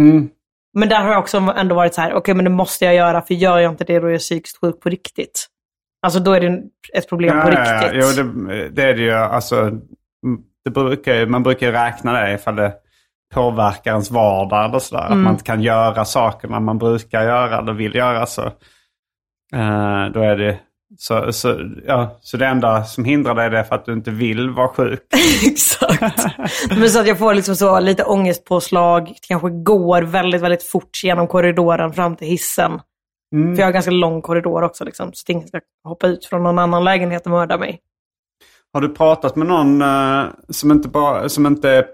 Mm. Men där har jag också ändå varit så här, okej men det måste jag göra, för gör jag inte det då är jag psykiskt sjuk på riktigt. Alltså då är det ett problem på Ja, ja, riktigt. Jo, det, det är det ju. Alltså, det brukar, man brukar ju räkna det ifall det påverkar ens vardag eller sådär. Att Mm. man inte kan göra sakerna man brukar göra eller vill göra. Så, eh, då är det, så, så, ja, så det enda som hindrar dig det är för att du inte vill vara sjuk. Exakt. Men så att jag får liksom så lite ångestpåslag, kanske går väldigt, väldigt fort genom korridoren fram till hissen. Mm. För jag har ganska lång korridor också, liksom, så att ingen ska hoppa ut från någon annan lägenhet och mörda mig. Har du pratat med någon eh, som, inte bara, som inte är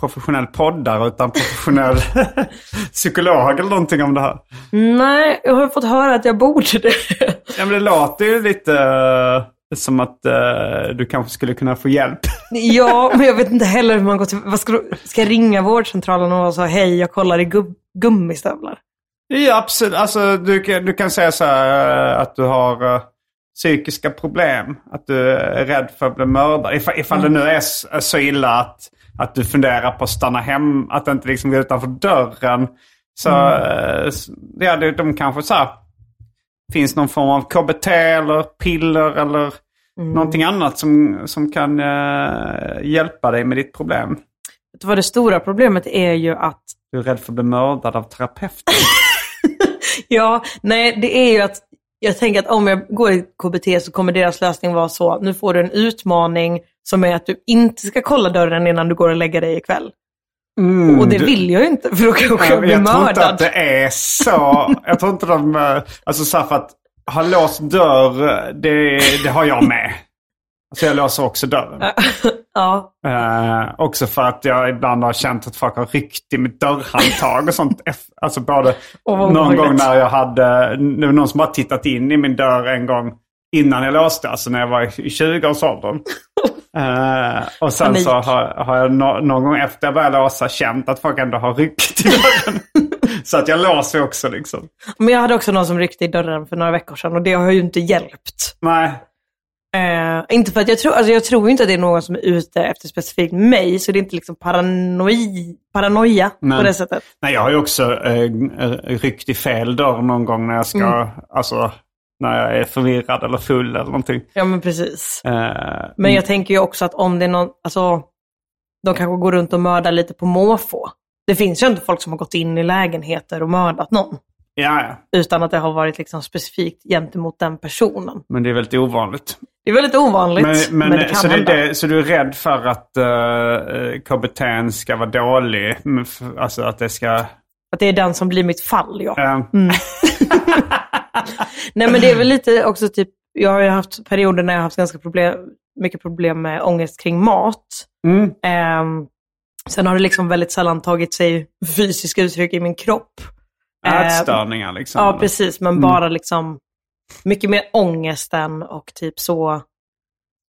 professionell poddare utan professionell psykolog eller någonting om det här? Nej, jag har fått höra att jag borde det. Ja, men det låter ju lite eh, som att eh, du kanske skulle kunna få hjälp. ja, men jag vet inte heller hur man går till... Vad ska, du, ska jag ringa vårdcentralen och säga hej, jag kollar i gub, gummistövlar? Ja, absolut. Alltså, du, kan- du kan säga så här eh, att du har eh, psykiska problem. Att du är rädd för att bli mördad. Ifall, ifall det nu är är så illa att, att du funderar på att stanna hem, att inte liksom gå utanför dörren. Så eh, s- ja, det, de kanske så här, finns någon form av KBT eller piller eller någonting annat som, som kan eh, hjälpa dig med ditt problem. Vet du vad det stora problemet är ju att Du är rädd för att bli mördad av terapeuten. Ja, nej, det är ju att jag tänker att om jag går i KBT så kommer deras lösning vara så, nu får du en utmaning som är att du inte ska kolla dörren innan du går och lägger dig ikväll. och det vill jag ju inte, för då kanske jag blir jag tror inte mördad. att det är så. Jag tror inte de... eh, Alltså så för att ha låst dörr, det, det har jag med. Alltså jag låser också dörren. Ja, Eh, också för att jag ibland har känt att folk har ryckt i mitt dörrhandtag och sånt. Alltså både vad någon gång när jag hade, det var någon som bara tittat in i min dörr en gång innan jag låste, alltså när jag var i 20-årsåldern. Eh, och sen Panik. så har, har jag nå- någon gång efter jag började låsa känt att folk ändå har ryckt i dörren. så att jag låser också liksom. men jag hade också någon som ryckte i dörren för några veckor sedan och det har ju inte hjälpt. Nej, Eh, inte för att jag tror, alltså jag tror inte att det är någon som är ute efter specifikt mig, så det är inte liksom paranoi, paranoia Nej. på det sättet. Nej, jag har ju också eh, ryckt i fel dörr någon gång när jag ska, Mm. alltså när jag är förvirrad eller full eller någonting. Ja, men precis. Eh, Men jag tänker ju också att om det är någon, alltså, de kanske går runt och mördar lite på måfå. Det finns ju inte folk som har gått in i lägenheter och mördat någon. Ja, ja. Utan att det har varit liksom specifikt gentemot den personen. Men det är väldigt ovanligt. Det är väldigt ovanligt, men, Men, men, det kan så, det, är hända. det, så du är rädd för att uh, KBT ska vara dålig? Alltså att det ska... Att det är den som blir mitt fall, ja. eh, Nej, men det är väl lite också typ, jag har ju haft perioder när jag har haft ganska problem, mycket problem med ångest kring mat. mm, Ehm, sen har det liksom väldigt sällan tagit sig fysiska uttryck i min kropp. Ehm, ätstörningar liksom. Ja, eller? precis. Men bara liksom mycket mer ångesten och typ så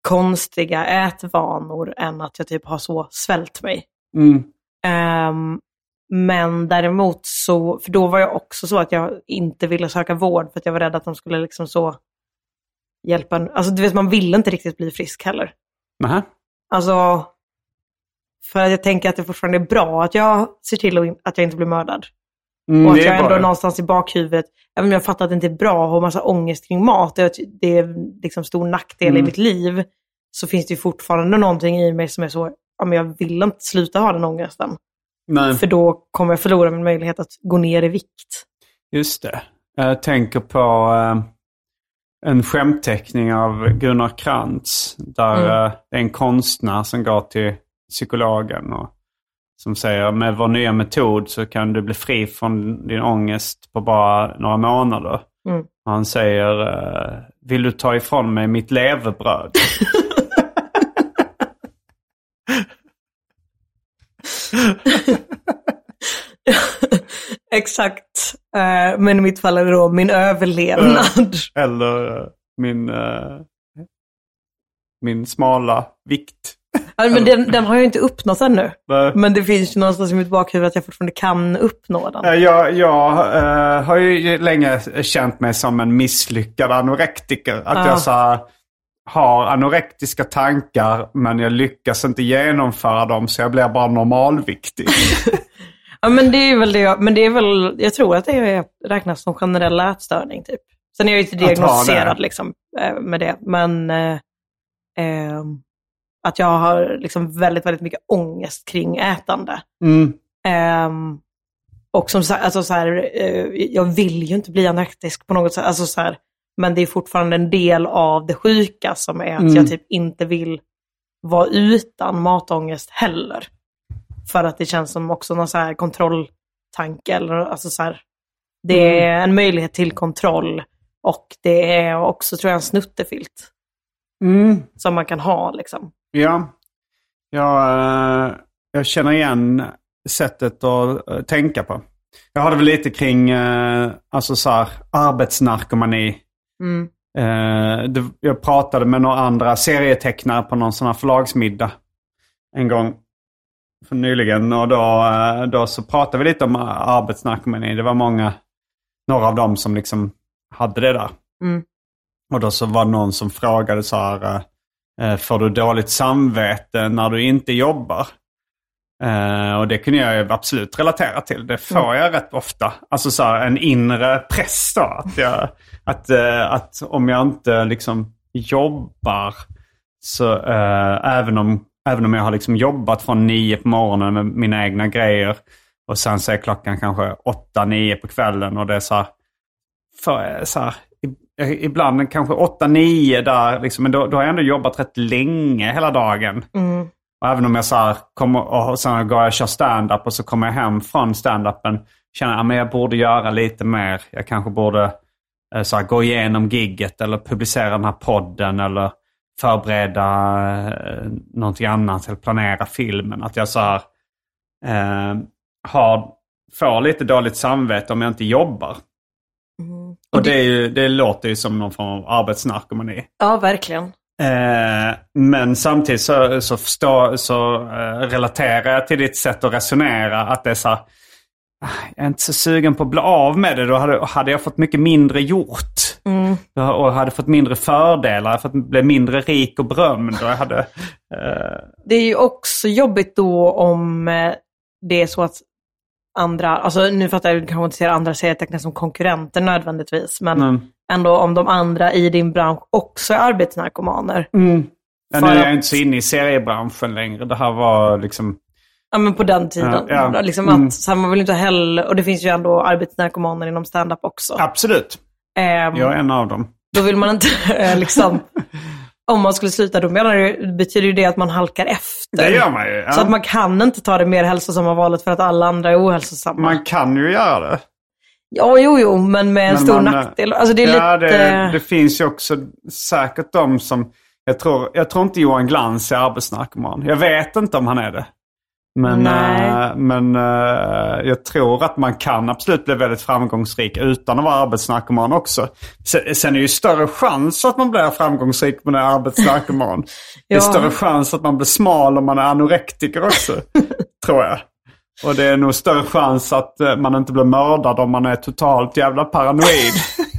konstiga ätvanor än att jag typ har så svält mig. Mm. Ehm, men däremot så, för då var jag också så att jag inte ville söka vård för att jag var rädd att de skulle liksom så hjälpa. en- Alltså du vet, man vill inte riktigt bli frisk heller. Nähä. Alltså, för att jag tänker att det fortfarande är bra att jag ser till att jag inte blir mördad. Mm, Och att jag ändå bra. någonstans i bakhuvudet, även om jag fattar att det inte är bra att ha massa ångest kring mat, det är, det är liksom stor nackdel i Mm. mitt liv, så finns det ju fortfarande någonting i mig som är så, ja, men jag vill inte sluta ha den ångesten. Nej, För då kommer jag förlora min möjlighet att gå ner i vikt. just det. Jag tänker på... en skämtteckning av Gunnar Krantz. Där Mm. eh, det är en konstnär som går till psykologen och som säger med vår nya metod så kan du bli fri från din ångest på bara några månader. Mm. Han säger, eh, vill du ta ifrån mig mitt levebröd? Exakt. Eh, men i mitt fall är det då min överlevnad. Eller eh, min, eh, min smala vikt. Ja, men den, den har jag inte uppnått ännu. Nej. Men det finns ju någonstans i mitt bakhuvud att jag fortfarande kan uppnå den. Eh, Jag, jag eh, har ju länge känt mig som en misslyckad anorektiker. Att Ja. jag så här, har anorektiska tankar men jag lyckas inte genomföra dem så jag blir bara normalviktig. Ja, men det är väl det jag, men det är väl, jag tror att det är, räknas som generell ätstörning typ. Sen är jag ju inte diagnostiserad liksom, eh, med det, men eh, eh, att jag har liksom väldigt, väldigt mycket ångest kring ätande. Mm. Ehm, och som sagt, alltså så här, eh, jag vill ju inte bli anorektisk på något sätt. Alltså så här, men det är fortfarande en del av det sjuka som är att Mm. jag typ inte vill vara utan matångest heller. För att det känns som också någon så här kontrolltanke. Eller, alltså så här, det är en möjlighet till kontroll och det är också tror jag en snuttefilt Mm. som man kan ha. Liksom. Ja, jag, eh, jag känner igen sättet att eh, tänka på. Jag hade väl lite kring eh, alltså så här, arbetsnarkomani. Mm. Jag pratade med några andra serietecknare på någon sån här förlagsmiddag en gång för nyligen. Och då, då så pratade vi lite om arbetsnarkomani. Det var många, några av dem som liksom hade det där. Mm. Och då så var det någon som frågade så här, får du dåligt samvete när du inte jobbar? Eh, och det kunde jag absolut relatera till. Det får jag rätt ofta. Alltså så här, en inre press då. Att, jag, att, eh, att om jag inte liksom jobbar, så eh, även, om, även om jag har liksom jobbat från nio på morgonen med mina egna grejer och sen så är klockan kanske åtta, nio på kvällen och det är så här, för, så här ibland kanske åtta, nio där, liksom, men då, då har jag ändå jobbat rätt länge hela dagen. Mm. Och även om jag så här, kommer, och sen går jag och kör stand-up och så kommer jag hem från stand-upen. Känner att jag borde göra lite mer. Jag kanske borde eh, så här, gå igenom gigget eller publicera den här podden eller förbereda eh, någonting annat eller planera filmen. Att jag så här, eh, har, får lite dåligt samvete om jag inte jobbar. Mm. Och det, är ju, det låter ju som någon form av arbetsnarkomani. Ja, verkligen. Eh, men samtidigt så, så, förstå, så eh, relaterar jag till ditt sätt att resonera. Att det är så här, "Ah, jag är inte så sugen på att bli av med det. Då hade, hade jag fått mycket mindre gjort. Mm. Och hade fått mindre fördelar. Hade fått bli mindre rik och berömd. Och jag hade, eh, Det är ju också jobbigt då om eh, det är så att andra, alltså nu fattar jag att du kanske inte ser andra serietecknare som konkurrenter nödvändigtvis, men mm. ändå om de andra i din bransch också är arbetsnarkomaner. Ja, nu är jag att- inte så inne i seriebranschen längre. Det här var liksom... Ja men på den tiden. Ja, ja. Liksom Mm. att, så här, man vill inte heller, och det finns ju ändå arbetsnarkomaner inom stand-up också. Absolut. Ehm, Jag är en av dem. Då vill man inte eh, liksom, om man skulle sluta, då menar det, betyder ju det att man halkar efter. Det gör man ju. Ja. Så att man kan inte ta det mer hälsosamma valet för att alla andra är ohälsosamma. Man kan ju göra det. Ja, jo, jo, men med en Men stor man, eh, nackdel. Alltså det är ja, lite... det, det finns ju också säkert de som... Jag tror, jag tror inte Johan Glans är arbetsnarkoman. Jag vet inte om han är det. Men, eh, men eh, jag tror att man kan absolut bli väldigt framgångsrik utan att vara arbetsnarkoman också. Sen, sen är det ju större chans att man blir framgångsrik om man är arbetsnarkoman. Det är Ja. större chans att man blir smal om man är anorektiker också. tror jag. Och det är nog större chans att eh, man inte blir mördad om man är totalt jävla paranoid.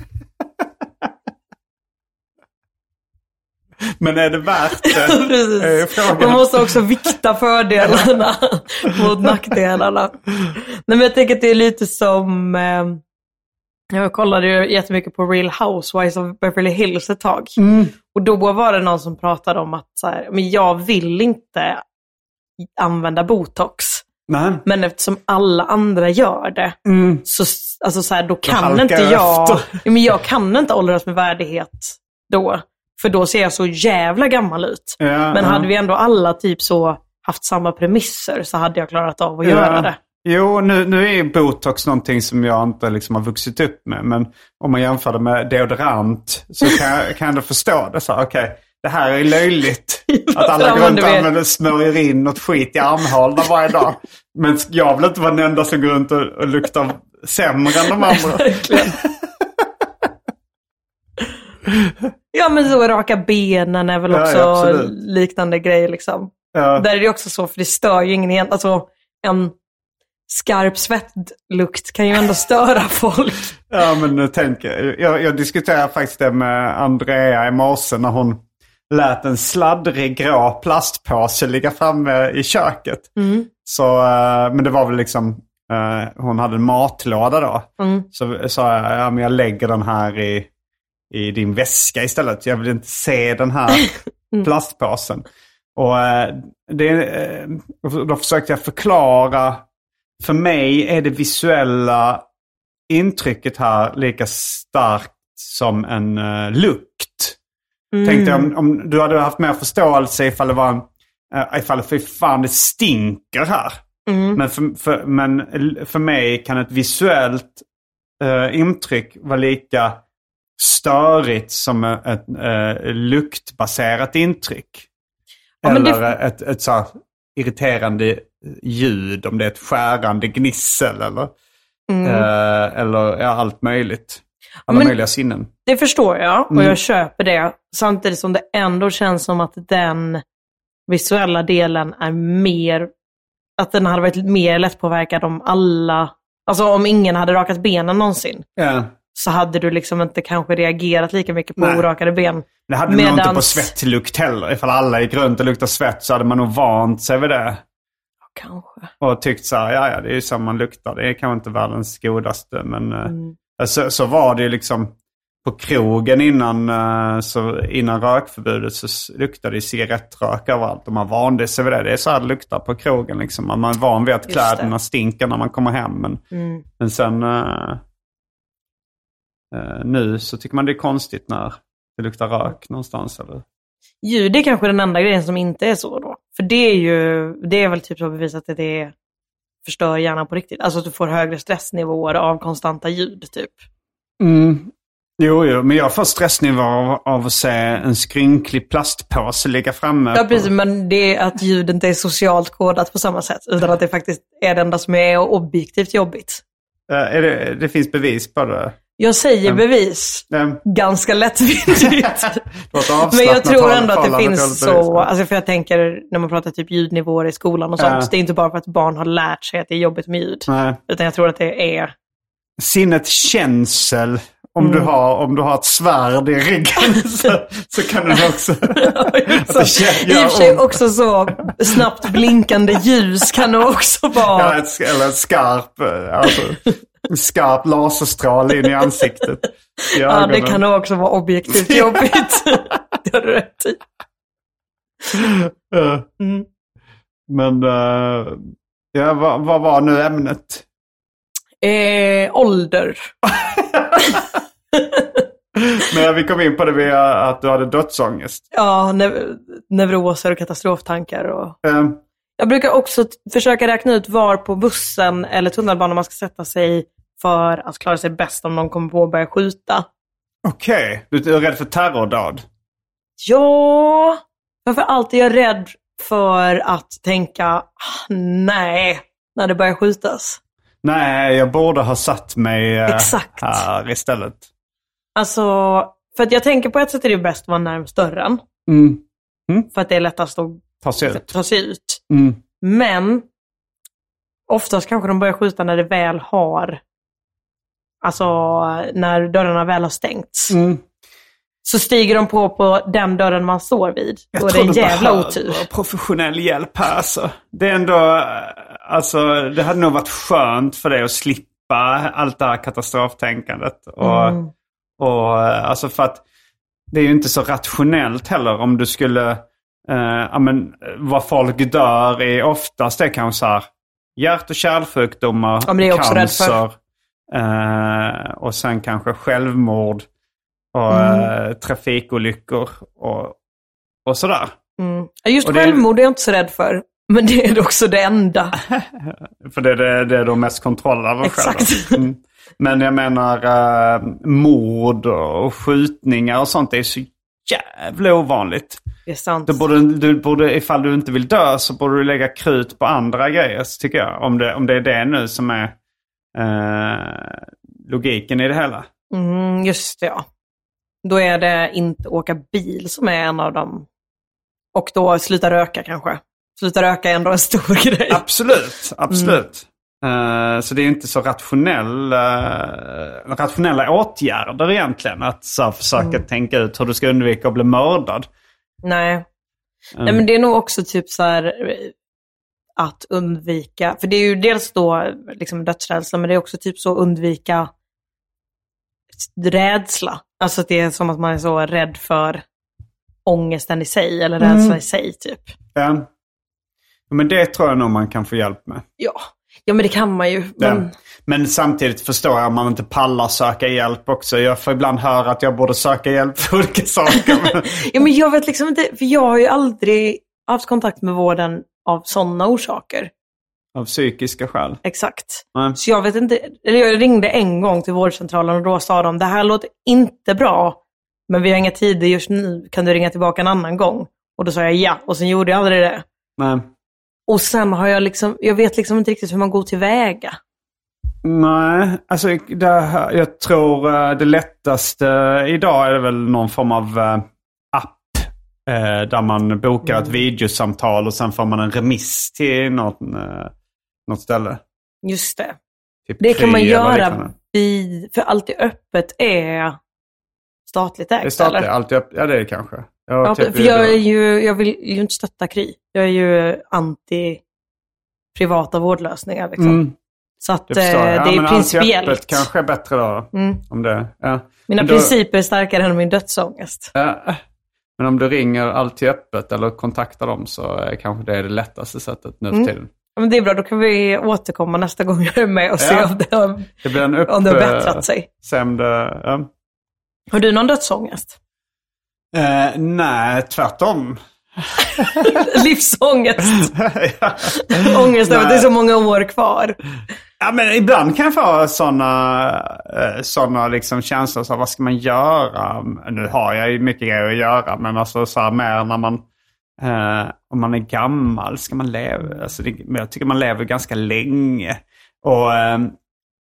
Men är det värt det? Precis. Man måste också vikta fördelarna mot nackdelarna. Nej, men jag tänker att det är lite som... Eh, jag kollade ju jättemycket på Real Housewives of Beverly Hills ett tag. Mm. Och då var det någon som pratade om att så här, men jag vill inte använda botox. Nej. Men eftersom alla andra gör det, så, alltså så här, då kan inte jag efter. Men jag kan inte åldras med värdighet då. För då ser jag så jävla gammal ut. Ja, Men hade vi ändå alla typ så haft samma premisser så hade jag klarat av att göra det. Jo, nu, nu är botox någonting som jag inte liksom har vuxit upp med. Men om man jämför det med deodorant så kan jag, kan jag ändå förstå det. Så här, Okej, det här är löjligt. Att alla går runt och använder smörjer in något skit i armhålorna varje dag. Men jag vill inte vara den enda som går runt och, och luktar sämre än de andra. Ja men så raka benen är väl Ja, också ja, liknande grej liksom. Ja. Där är det också så, för det stör ju ingen egentligen. Alltså en skarp svettlukt kan ju ändå störa folk. Ja, men nu tänker jag, jag diskuterade faktiskt det med Andrea i morse när hon lät en sladdrig grå plastpåse ligga framme i köket. Så, eh, men det var väl liksom, eh, hon hade en matlåda då. Så sa jag, ja men jag lägger den här i, i din väska istället. Jag vill inte se den här plastpåsen. Och eh, det, eh, då försökte jag förklara, för mig är det visuella intrycket här lika starkt som en uh, lukt. Tänkte jag om, om du hade haft mer förståelse ifall det var en, ifall för fan det stinker här. Men, för, för, men för mig kan ett visuellt uh, intryck vara lika störigt som ett uh, luktbaserat intryck. Ja, men det- eller ett, ett så irriterande ljud, om det är ett skärande gnissel eller, eh, eller ja, allt möjligt. Alla Men- möjliga sinnen. Det förstår jag och Mm. jag köper det. Samtidigt som det ändå känns som att den visuella delen är mer, att den hade varit mer lättpåverkad om alla, alltså om ingen hade rakat benen någonsin. Ja. Så hade du liksom inte kanske reagerat lika mycket på Nej. orakade ben. Det hade nog inte på Medans- svettlukt heller. Ifall alla gick runt och luktade svett så hade man nog vant sig vid det. Kanske. Och tyckt så här, ja ja det är ju så man luktar. Det är kanske inte världens godaste. Men eh, Mm. så, så var det ju liksom på krogen innan, eh, så, innan rökförbudet så luktade det cigarettrök överallt. Och man vande sig vid det. Det är så här det luktar på krogen. Liksom. Man är van vid att Just kläderna stinker när man kommer hem. Men, Mm. men sen eh, nu så tycker man det är konstigt när det luktar rök någonstans. Eller? Ljud är kanske den enda grejen som inte är så då. För det är ju, det är väl typ så bevisat att det förstör hjärnan på riktigt. Alltså att du får högre stressnivåer av konstanta ljud typ. Mm. Jo, jo, men jag får stressnivå av, av att se en skrynklig plastpåse ligga framme. Ja, på- precis. Men det är att ljud inte är socialt kodat på samma sätt. Utan att det faktiskt är det enda som är objektivt jobbigt. Eh, är det, det finns bevis på det. Jag säger bevis Eh, ganska lättvindigt. Men jag tror ändå att det finns så, alltså för jag tänker när man pratar typ ljudnivåer i skolan och sånt. Ja. Det är inte bara för att barn har lärt sig att det är jobbigt med ljud. Nej. Utan jag tror att det är Sinnet känsel. Om, Mm. du har, om du har ett svärd i ryggen så, så kan du också... att det I och för sig också så snabbt blinkande ljus kan nog också Ja, vara... ett, eller ett skarp, eh, alltså, en skarp laserstråle in i ansiktet. I Ja, det kan nog också vara objektivt jobbigt. det har du rätt i. Mm. Men eh, ja, vad, vad var nu ämnet? Eh, ålder. Men vi kom in på det via att du hade dödsångest. Ja, nev- neuroser och katastroftankar. Och... Eh, Jag brukar också försöka räkna ut var på bussen eller tunnelbanan man ska sätta sig för att klara sig bäst om någon kommer på att börja skjuta. Okej, du är rädd för terrordåd? Ja, framför allt är jag rädd för att tänka, "Ah, nej, när det börjar skjutas. Nej, jag borde ha satt mig eh, Exakt. här istället. Alltså, för att jag tänker på ett sätt är det bäst att vara närmast dörren. Mm. För att det är lättast att Ta sig ut. ta sig ut. Mm. Men oftast kanske de börjar skjuta när det väl har, alltså när dörrarna väl har stängts. Mm. Så stiger de på på den dörren man står vid. Jag är det tror en jävla otur. professionell hjälp här alltså. Det är ändå, alltså det hade nog varit skönt för dig att slippa allt det här katastroftänkandet. Och, Mm. och alltså för att det är ju inte så rationellt heller om du skulle, ja men vad folk dör är oftast det kanske så här hjärt och kärlsjukdomar, Ja, men det är jag också rädd cancer eh, och sen kanske självmord och Mm. eh, trafikolyckor och, och sådär. Mm. Just Och det- självmord är jag inte så rädd för. Men det är också det enda. För det är det, det är då mest kontroll över Exakt. Mm. Men jag menar eh, mord och skjutningar och sånt är så jävla ovanligt. Det är sant. Du borde, du borde, ifall du inte vill dö så borde du lägga krut på andra grejer tycker jag. Om det, om det är det nu som är eh, logiken i det hela. Mm, just det, ja. Då är det inte åka bil som är en av dem. Och då sluta röka kanske. Sluta röka är ändå en stor grej. Absolut, absolut. Eh, så det är inte så rationell, eh, rationella åtgärder egentligen. Att så, försöka tänka ut hur du ska undvika att bli mördad. Nej. Nej, men det är nog också typ så här att undvika, för det är ju dels då liksom dödsrädsla, men det är också typ så undvika rädsla. Alltså att det är som att man är så rädd för ångesten i sig, eller rädsla i sig typ. Ja. Men det tror jag nog man kan få hjälp med. Ja, ja men det kan man ju. Ja. Men, Men samtidigt förstår jag om man inte pallar söka hjälp också. Jag får ibland höra att jag borde söka hjälp för olika saker. Ja, men jag vet liksom inte, för jag har ju aldrig haft kontakt med vården av sådana orsaker. av psykiska skäl. Exakt. Nej. Så jag vet inte, eller jag ringde en gång till vårdcentralen och då sa de, det här låter inte bra, men vi har inga tider just nu, kan du ringa tillbaka en annan gång? Och då sa jag ja, och sen gjorde jag aldrig det. Nej. Och sen har jag liksom, jag vet liksom inte riktigt hur man går tillväga. Nej, alltså det, här- jag tror eh, det lättaste idag är det väl någon form av eh, Där man bokar ett videosamtal och sen får man en remiss till något, eh, något ställe. Just det. Typ Det kan man göra vid, för allt är öppet är statligt ägt Det är statligt, eller? alltid upp, ja det är det kanske. Jag, Ja, typ- för jag, är ju, jag vill ju inte stötta Kry. Jag är ju anti privata vårdlösningar. Liksom. Mm, Så att eh, det Ja, är men allt är principiellt. öppet kanske är bättre då. Mm. Om det, ja. Mina Men då- principer är starkare än min dödsångest. Ja, Men om du ringer alltid öppet eller kontaktar dem så är kanske det det lättaste sättet nu för Mm. tiden. Ja, Men det är bra, då kan vi återkomma nästa gång jag är med och se Ja. om, det har, Det blir en upp... om det har eh, bättrat sig. Det... Ja. Har du någon dödsångest? Eh, nej, tvärtom. Livsångest. ja. Ångest över att det är så många år kvar ja, men ibland kan jag få sådana eh, såna liksom känslor. Så här, vad ska man göra? Nu har jag ju mycket grejer att göra, men alltså så här, mer när man... Eh, om man är gammal, ska man leva? Alltså, det, men jag tycker man lever ganska länge. Och eh,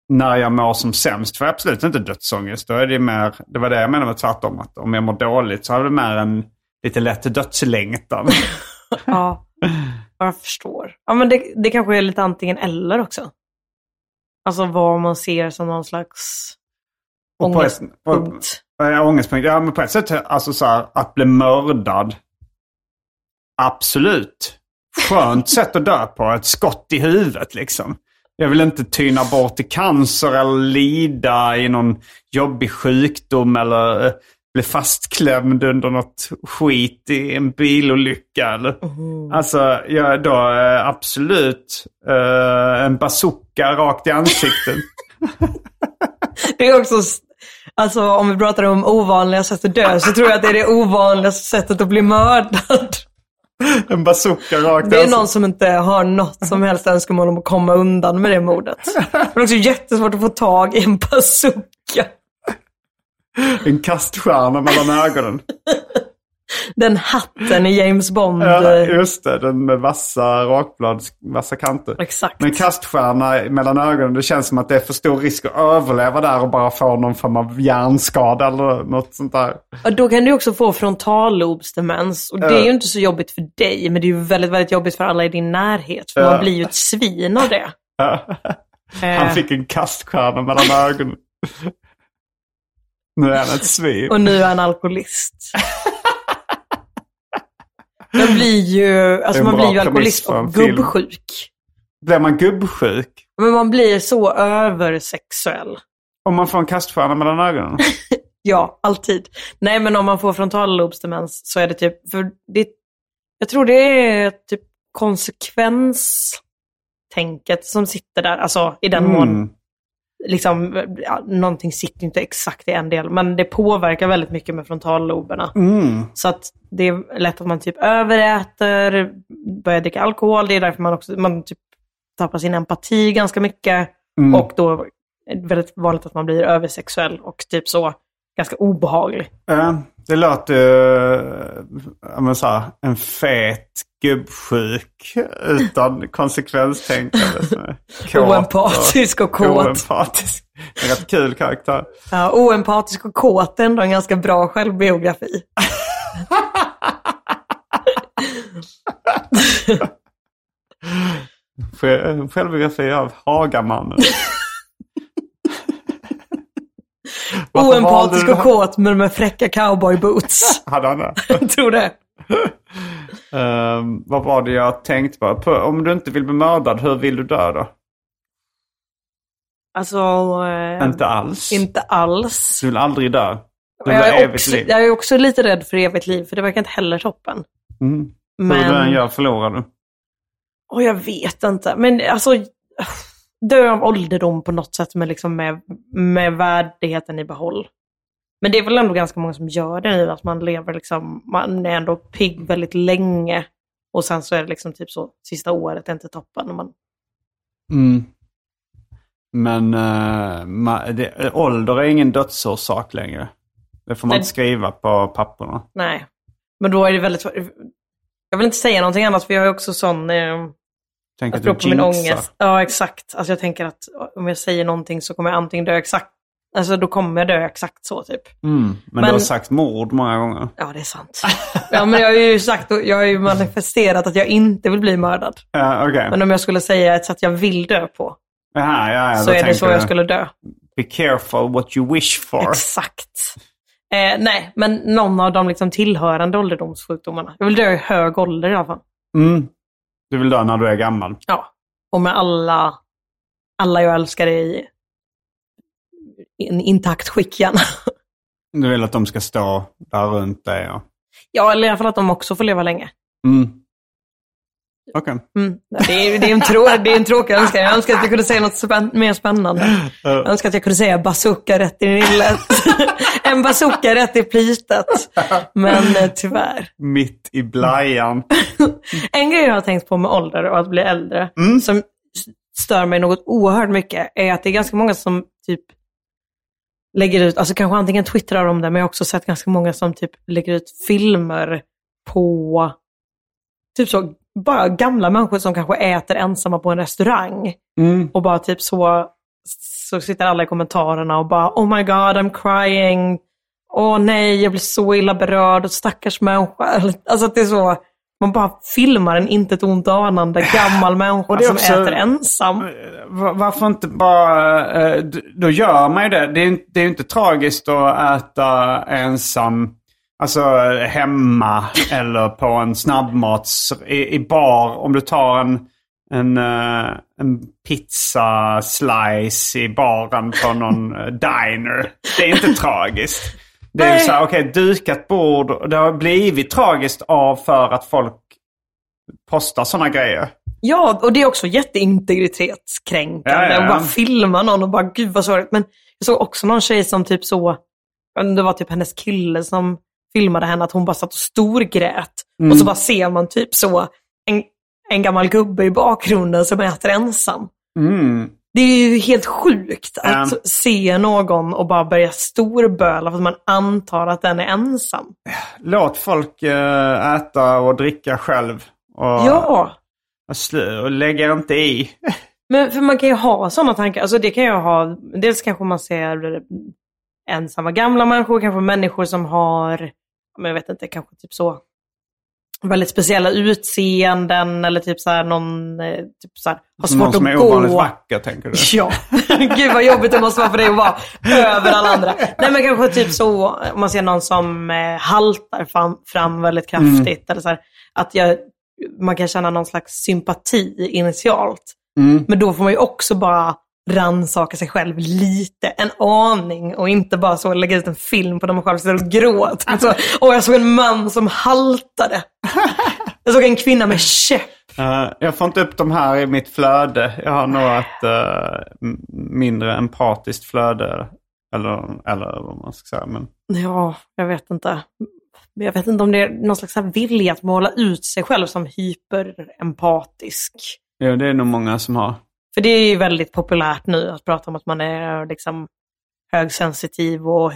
när jag mår som sämst får jag absolut inte dödsångest. Då är det mer, det var det jag menade med tvärtom. Att om jag mår dåligt så har det mer en lite lätt dödslängtan. Ja, jag förstår. Ja, men det, det kanske är lite antingen eller också. Alltså vad man ser som någon slags Och på ångestpunkt. Ja, ångestpunkt. Ja, men på ett sätt, alltså så här, att bli mördad. Absolut. Skönt sätt att dö på. Ett skott i huvudet liksom. Jag vill inte tyna bort i cancer eller lida i någon jobbig sjukdom eller bli fastklämd under något skit i en bilolycka. Eller. Alltså, ja, då eh, absolut eh, en bazooka rakt i ansiktet. Det är också, alltså om vi pratar om ovanliga sätt att dö, så tror jag att det är det ovanligaste sättet att bli mördad. en bazooka rakt Det är någon som inte har något som helst önskemål om att komma undan med det mordet. Det är också jättesvårt att få tag i en bazooka. En kaststjärna mellan ögonen. Den hatten i James Bond. Ja, just det. Den med vassa rakblad, vassa kanter. Exakt. Men kaststjärna mellan ögonen, det känns som att det är för stor risk att överleva där och bara få någon form av hjärnskada eller något sånt där. Ja, då kan du också få frontallobsdemens. Och det är ju inte så jobbigt för dig, men det är ju väldigt, väldigt jobbigt för alla i din närhet. För man blir ju ett svin av det. Han Eh, fick en kaststjärna mellan ögonen. Nu är han ett svin. och nu är han alkoholist. Man blir ju, alltså man blir ju alkoholist och gubbsjuk. Blir man gubbsjuk Men man blir så översexuell. om man får en kaststjärna mellan ögonen? Ja, alltid. Nej, men om man får frontallobsdemens så är det typ, för det, jag tror det är typ konsekvens tänket som sitter där. Alltså i den mån liksom, ja, någonting sitter inte exakt i en del, men det påverkar väldigt mycket med frontalloberna. Så att det är lätt att man typ överäter, börjar dricka alkohol, det är därför man också man typ tappar sin empati ganska mycket. Och då är det väldigt vanligt att man blir översexuell och typ så ganska obehaglig. Ja, det uh, ja, men så här, en fet gubbsjuk utan konsekvenstänkande. Oempatisk och kåt. Oempatisk. En rätt kul karaktär. Ja, oempatisk och kåt är ändå en ganska bra självbiografi. Sj- Självbiografi av Hagamannen. Varför Oempatisk och kåt men med fräcka cowboyboots. Hade han det? Jag tror det. Ehm, vad var det jag tänkte på? på? Om du inte vill bli mördad, hur vill du dö då? Alltså... Eh, inte alls. Inte alls. Du vill aldrig dö. Du Jag är, evigt också, liv. jag är också lite rädd för evigt liv, för det verkar inte heller toppen. Mm. Hur Men, du än gör förlorar du. Åh, jag vet inte. Men alltså, dö av ålderdom på något sätt med, liksom med, med värdigheten i behåll. Men det är väl ändå ganska många som gör det nu, att man lever liksom, man är ändå pigg väldigt länge. Och sen så är det liksom typ så, sista året är inte toppen. Och man, Mm. Men uh, ma- det, ålder är ingen dödsorsak längre. Det får man Nej. inte skriva på papperna. nej. Men då är det väldigt. Jag vill inte säga någonting annat, för jag har ju också sån... Eh, Tänk att apropå du min ångest. Ja, exakt. Alltså jag tänker att om jag säger någonting så kommer jag antingen dö exakt, alltså då kommer jag dö exakt så typ. Mm. Men, Men- du har sagt mord många gånger. Ja, det är sant. Ja, men jag har ju sagt, jag har ju manifesterat att jag inte vill bli mördad. Ja, okej. Men om jag skulle säga ett sätt jag vill dö på, Jaha, ja, ja, så är det så jag du, skulle dö. Be careful what you wish for. Exakt. Eh, nej, men någon av de liksom tillhörande ålderdomssjukdomarna. Jag vill dö i hög ålder i alla fall. Mm. Du vill dö när du är gammal. Ja. Och med alla, alla jag älskar i en intakt skick gärna. Du vill att de ska stå där runt dig. Ja. Ja, eller i alla fall att de också får leva länge. Mm. Okej. Mm. Det, är, det, är en trå, det är en tråkig önskan. Jag önskar att jag kunde säga något spänn, mer spännande. Jag önskar att jag kunde säga bazooka rätt i nyllet. en bazooka rätt i plitet. Men eh, tyvärr. Mitt i blajan. En grej jag har tänkt på med ålder och att bli äldre, som s- stör mig något oerhört mycket, är att det är ganska många som typ lägger ut, alltså kanske antingen twittrar om det, men jag har också sett ganska många som typ lägger ut filmer på typ så, bara gamla människor som kanske äter ensamma på en restaurang. Mm. Och bara typ så, så sitter alla i kommentarerna och bara Oh my god, I'm crying. Åh nej, jag blir så illa berörd. Och stackars människa. Alltså att det är så, man bara filmar en inte ett ont anande gammal människa är som också- äter ensam. Va- Varför inte bara... eh, Då gör man ju det. Det är, ju- det är ju inte tragiskt att äta ensam. Alltså hemma eller på en snabbmats i, i bar. Om du tar en, en, eh, en pizza slice i baren på någon eh, diner. Det är inte tragiskt. Det är ju så här, okej, dukat bord. och Det har blivit tragiskt av för att folk postar sådana grejer. Ja, och det är också jätteintegritetskränkande. Ja, ja. Och bara filma någon och bara, gud vad sorgligt. Men jag såg också någon tjej som typ så, det var typ hennes kille som filmade henne, att hon bara satt och storgrät. Mm. Och så bara ser man typ så, en, en gammal gubbe i bakgrunden som äter ensam. Mm. Det är ju helt sjukt att Ja. se någon och bara börja storböla för att man antar att den är ensam. Låt folk eh, äta och dricka själv. Och, Ja, och, och lägga inte i. Men för man kan ju ha sådana tankar. Alltså det kan jag ha. Dels kanske man ser ensamma gamla människor, kanske människor som har, men jag vet inte, kanske typ så väldigt speciella utseenden eller typ så här någon, eh, typ så här, har Någon svårt som är ovanligt vacker tänker du. Ja, gud vad jobbigt det måste vara för dig att vara över alla andra. Nej men kanske typ så, om man ser någon som eh, haltar fram, fram väldigt kraftigt. Eller så här, att jag, man kan känna någon slags sympati initialt. Men då får man ju också bara rannsaka sig själv lite, en aning och inte bara så lägga ut en film på när man själv sitter och gråter. Så, och jag såg en man som haltade. Jag såg en kvinna med käpp Eh, jag får inte upp de här i mitt flöde. Jag har nog ett m- mindre empatiskt flöde. Eller, eller vad man ska säga. Men, Ja, jag vet inte. Jag vet inte om det är någon slags vilja att måla ut sig själv som hyperempatisk. ja, det är nog många som har. För det är ju väldigt populärt nu att prata om att man är liksom högsensitiv och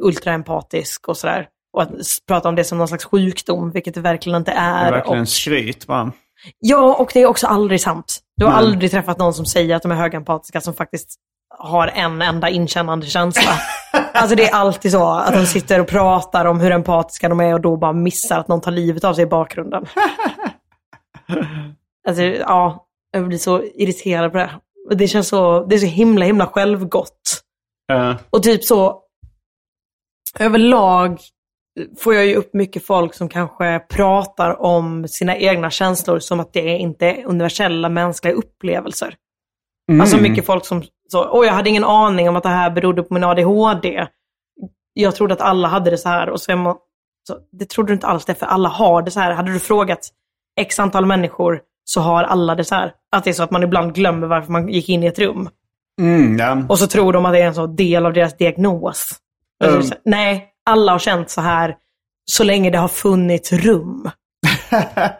ultraempatisk och sådär. Och att prata om det som någon slags sjukdom, vilket det verkligen inte Det är. är verkligen och, skryt bara. ja, och det är också aldrig sant. Du har Nej. aldrig träffat någon som säger att de är högempatiska som faktiskt har en enda inkännande känsla. alltså det är alltid så att de sitter och pratar om hur empatiska de är och då bara missar att någon tar livet av sig i bakgrunden. alltså, ja, jag blir så irriterad på det. Det känns så, det är så himla, himla självgott. Eh, Och typ så, överlag får jag ju upp mycket folk som kanske pratar om sina egna känslor som att det inte är universella mänskliga upplevelser. mm. Alltså mycket folk som så, åh jag hade ingen aning om att det här berodde på min ADHD. Jag trodde att alla hade det så här. Och så man, så, det trodde du inte alls det, för alla har det så här. Hade du frågat x antal människor så har alla det så här. Att det är så att man ibland glömmer varför man gick in i ett rum. Mm, ja. Och så tror de att det är en sån del av deras diagnos. Och så Nej, alla har känt så här så länge det har funnits rum.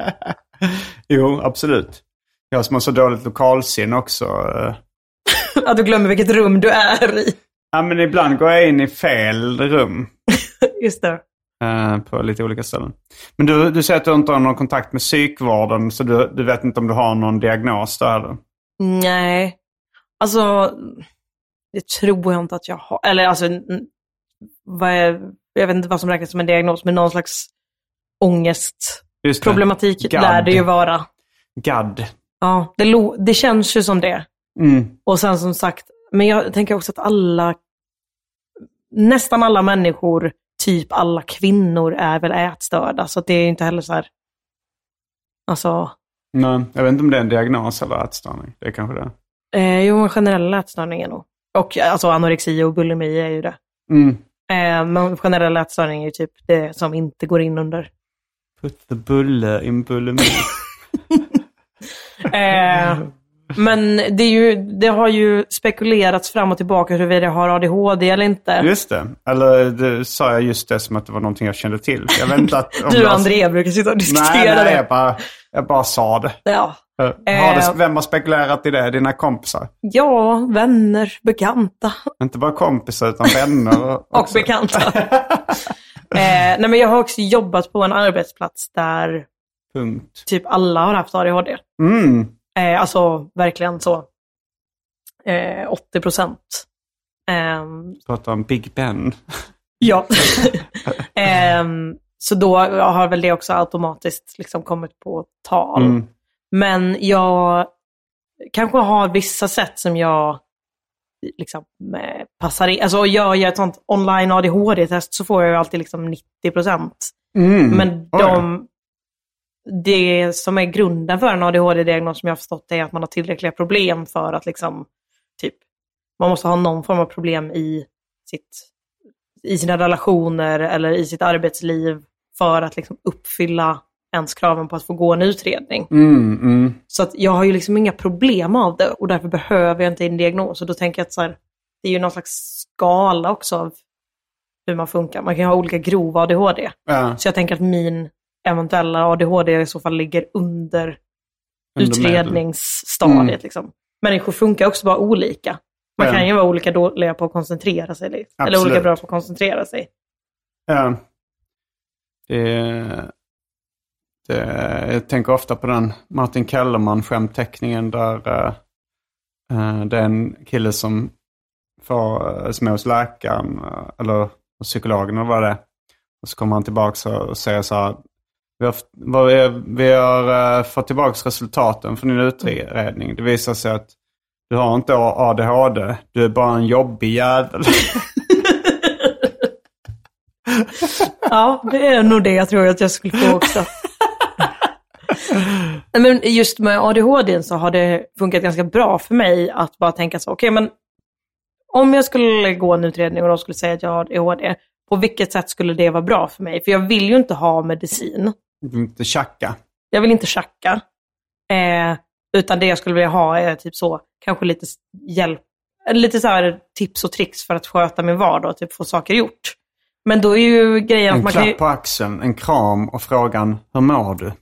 jo, absolut. Jag som har så dåligt lokalsinne också. eh, Att du glömmer vilket rum du är i. Ja, men ibland går jag in i fel rum. Just det. Eh, på lite olika ställen. Men du, du säger att du inte har någon kontakt med psykvården, så du, du vet inte om du har någon diagnos där eller? Nej, alltså det tror jag inte att jag har. Eller alltså, vad är, jag vet inte vad som räknas som en diagnos, men någon slags ångestproblematik det. lär det ju vara. GAD. Ja, det, det känns ju som det. Mm. Och sen som sagt, men jag tänker också att alla, nästan alla människor, typ alla kvinnor är väl ätstörda. Så det är inte heller så här, alltså, Nej, jag vet inte om det är en diagnos eller ätstörning. Det är kanske det. eh, jo, en generell ätstörning är nog. Och alltså anorexi och bulimi är ju det. Mm. Eh, men generell ätstörning är ju typ det som inte går in under. Put the bulle in bulimi. Eh, men det, ju, det har ju spekulerats fram och tillbaka huruvida jag har ADHD eller inte. just det. Eller det, sa jag just det som att det var någonting jag kände till. Jag vet inte att... om Du och André brukar sitta och diskutera Nej, nej, det. jag bara, jag bara sa det. Ja. Eh, Har det. Eh. Vem har spekulerat i det? Dina kompisar? ja, vänner, bekanta Inte bara kompisar utan vänner och bekanta. eh, nej, men jag har också jobbat på en arbetsplats där Punkt. typ alla har haft ADHD. Mm. Eh, alltså verkligen så. Eh, 80 procent. Ehm, Pratar om Big Ben. Ja. Ehm, så då har väl det också automatiskt liksom kommit på tal. Mm. Men jag kanske har vissa sätt som jag liksom eh, passar in. Alltså gör jag ett sånt online ADHD-test så får jag ju alltid liksom 90 procent. Mm. Men de, det som är grunden för en ADHD-diagnos som jag har förstått är att man har tillräckliga problem för att liksom, typ, man måste ha någon form av problem i, sitt, i sina relationer eller i sitt arbetsliv för att liksom uppfylla ens kraven på att få gå en utredning. Mm, mm. Så att jag har ju liksom inga problem av det och därför behöver jag inte en diagnos. Och då tänker jag att så här, det är ju någon slags skala också av hur man funkar. Man kan ju ha olika grov ADHD. Ja, Så jag tänker att min eventuella ADHD i så fall ligger under, Under utredningsstadiet. Mm. Liksom. Människor funkar också bara olika. Man Ja. kan ju vara olika dåliga på att koncentrera sig. Liksom. Eller olika bra på att koncentrera sig. ja. Det, det, jag tänker ofta på den Martin Kellerman-skämtteckningen där eh, det är en kille som, får, som är hos läkaren eh, eller psykologen eller vad det är. Och så kommer han tillbaka och säger så här. Vi har, vi, har eh, fått tillbaka resultaten från din utredning. Det visar sig att du har inte ADHD. Du är bara en jobbig jävel. Ja, det är nog det jag tror att jag skulle få också. Men just med ADHD så har det funkat ganska bra för mig att bara tänka så, okej men om jag skulle gå en utredning och de skulle säga att jag har ADHD, på vilket sätt skulle det vara bra för mig? För jag vill ju inte ha medicin. Du vill inte tjacka. Jag vill inte tjacka. Eh, utan det jag skulle vilja ha är typ så, kanske lite hjälp, lite så här tips och tricks för att sköta min vardag och typ få saker gjort. Men då är ju grejen En att man kan klapp ju... på axeln, en kram och frågan hur mår du?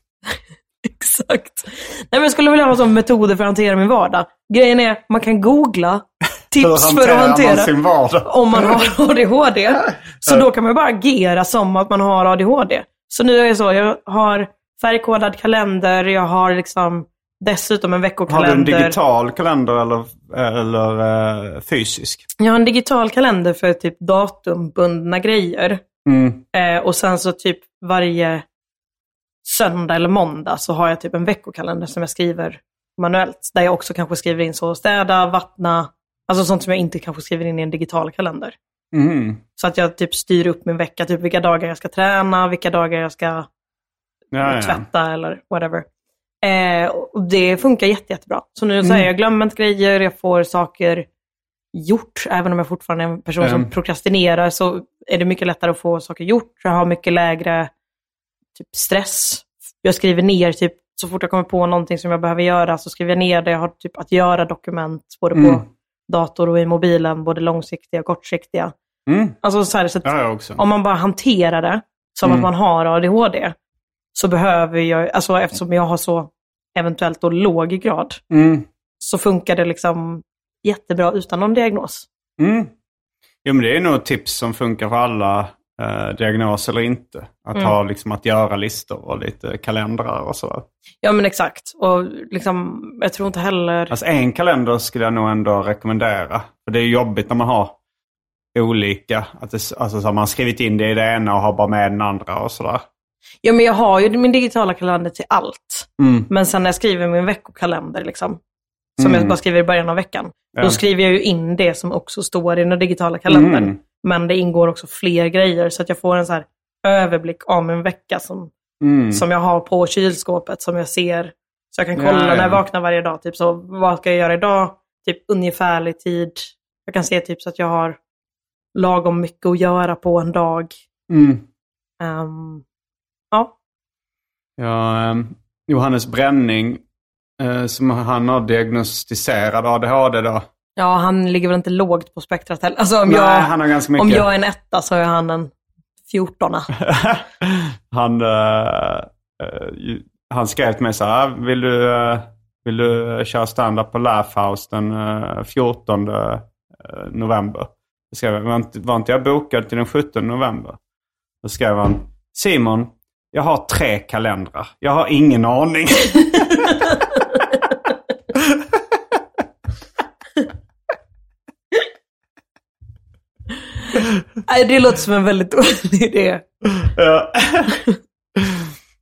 Exakt. Nej, men jag skulle vilja ha som metoder för att hantera min vardag. Grejen är, man kan googla tips för att man hantera sin vardag? om man har ADHD. Så då kan man bara agera som att man har ADHD. Så nu är det så, jag har färgkodad kalender, jag har liksom dessutom en Har du veckokalender. en digital kalender eller, eller eh, fysisk? Jag har en digital kalender för typ datumbundna grejer. Mm. Eh, och sen så typ varje söndag eller måndag så har jag typ en veckokalender som jag skriver manuellt. Där jag också kanske skriver in så städa, vattna, alltså sånt som jag inte kanske skriver in i en digital kalender. Mm. Så att jag typ styr upp min vecka, typ vilka dagar jag ska träna, vilka dagar jag ska Ja, ja. tvätta eller whatever. Eh, och det funkar jätte, jättebra. Så nu säger jag glömmer inte grejer, jag får saker gjort. Även om jag fortfarande är en person Mm. som prokrastinerar så är det mycket lättare att få saker gjort. Jag har mycket lägre typ stress. Jag skriver ner typ så fort jag kommer på någonting som jag behöver göra så skriver jag ner det. Jag har typ att göra dokument både på Mm. Dator och i mobilen, både långsiktiga och kortsiktiga. Mm. Alltså så, här, så om man bara hanterar det som Mm. att man har ADHD, så behöver jag, alltså eftersom jag har så eventuellt då låg grad, Mm. så funkar det liksom jättebra utan någon diagnos. Mm. Jo, men det är nog ett tips som funkar för alla, eh, diagnos eller inte. Att Mm. ha liksom att göra listor och lite kalendrar och så. Ja men exakt. Och liksom, jag tror inte heller... Alltså en kalender skulle jag nog ändå rekommendera. För det är jobbigt när man har olika. Att det, alltså så har man skrivit in det i det ena och har bara med den andra och sådär. Ja men jag har ju min digitala kalender till allt. Mm. Men sen när jag skriver min veckokalender, liksom, som Mm. jag bara skriver i början av veckan, Ja. då skriver jag ju in det som också står i den digitala kalendern. Mm. Men det ingår också fler grejer så att jag får en så här överblick av min vecka som Mm. som jag har på kylskåpet som jag ser. Så jag kan kolla Ja, ja. när jag vaknar varje dag. Typ så, vad ska jag göra idag? Typ ungefärlig tid. Jag kan se typ så att jag har lagom mycket att göra på en dag. Mm. Ehm, ja, Ja, ehm, Johannes Bränning, eh, som han har diagnostiserad ADHD då. Ja, han ligger väl inte lågt på spektrat heller. Alltså om, Nej, jag, han har ganska mycket. om jag är en etta så är han en fjortona. han, ju- han skrev till mig så här, vill du, eh, vill du köra stand-up på Laugh House den eh, 14 eh, november? Då skrev jag, var inte, var inte jag bokad till den 17 november? Då skrev han, Simon, jag har tre kalendrar. Jag har ingen aning. Nej, det låter som en väldigt dålig idé. Ja.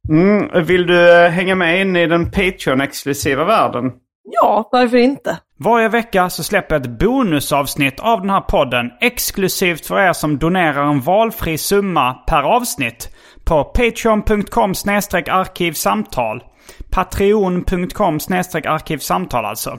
mm, vill du eh, hänga med in i den Patreon-exklusiva världen? Ja, varför inte? Varje vecka så släpper jag ett bonusavsnitt av den här podden exklusivt för er som donerar en valfri summa per avsnitt på patreon.com arkivsamtal. Patreon.com arkivsamtal alltså.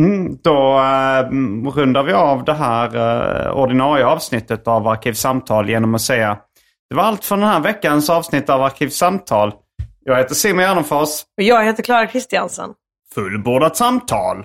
Mm, då eh, rundar vi av det här eh, ordinarie avsnittet av Arkivsamtal genom att säga det var allt för den här veckans avsnitt av Arkivsamtal. Jag heter Simon Gärdenfors. Och jag heter Klara Kristiansen. Fullbordat samtal.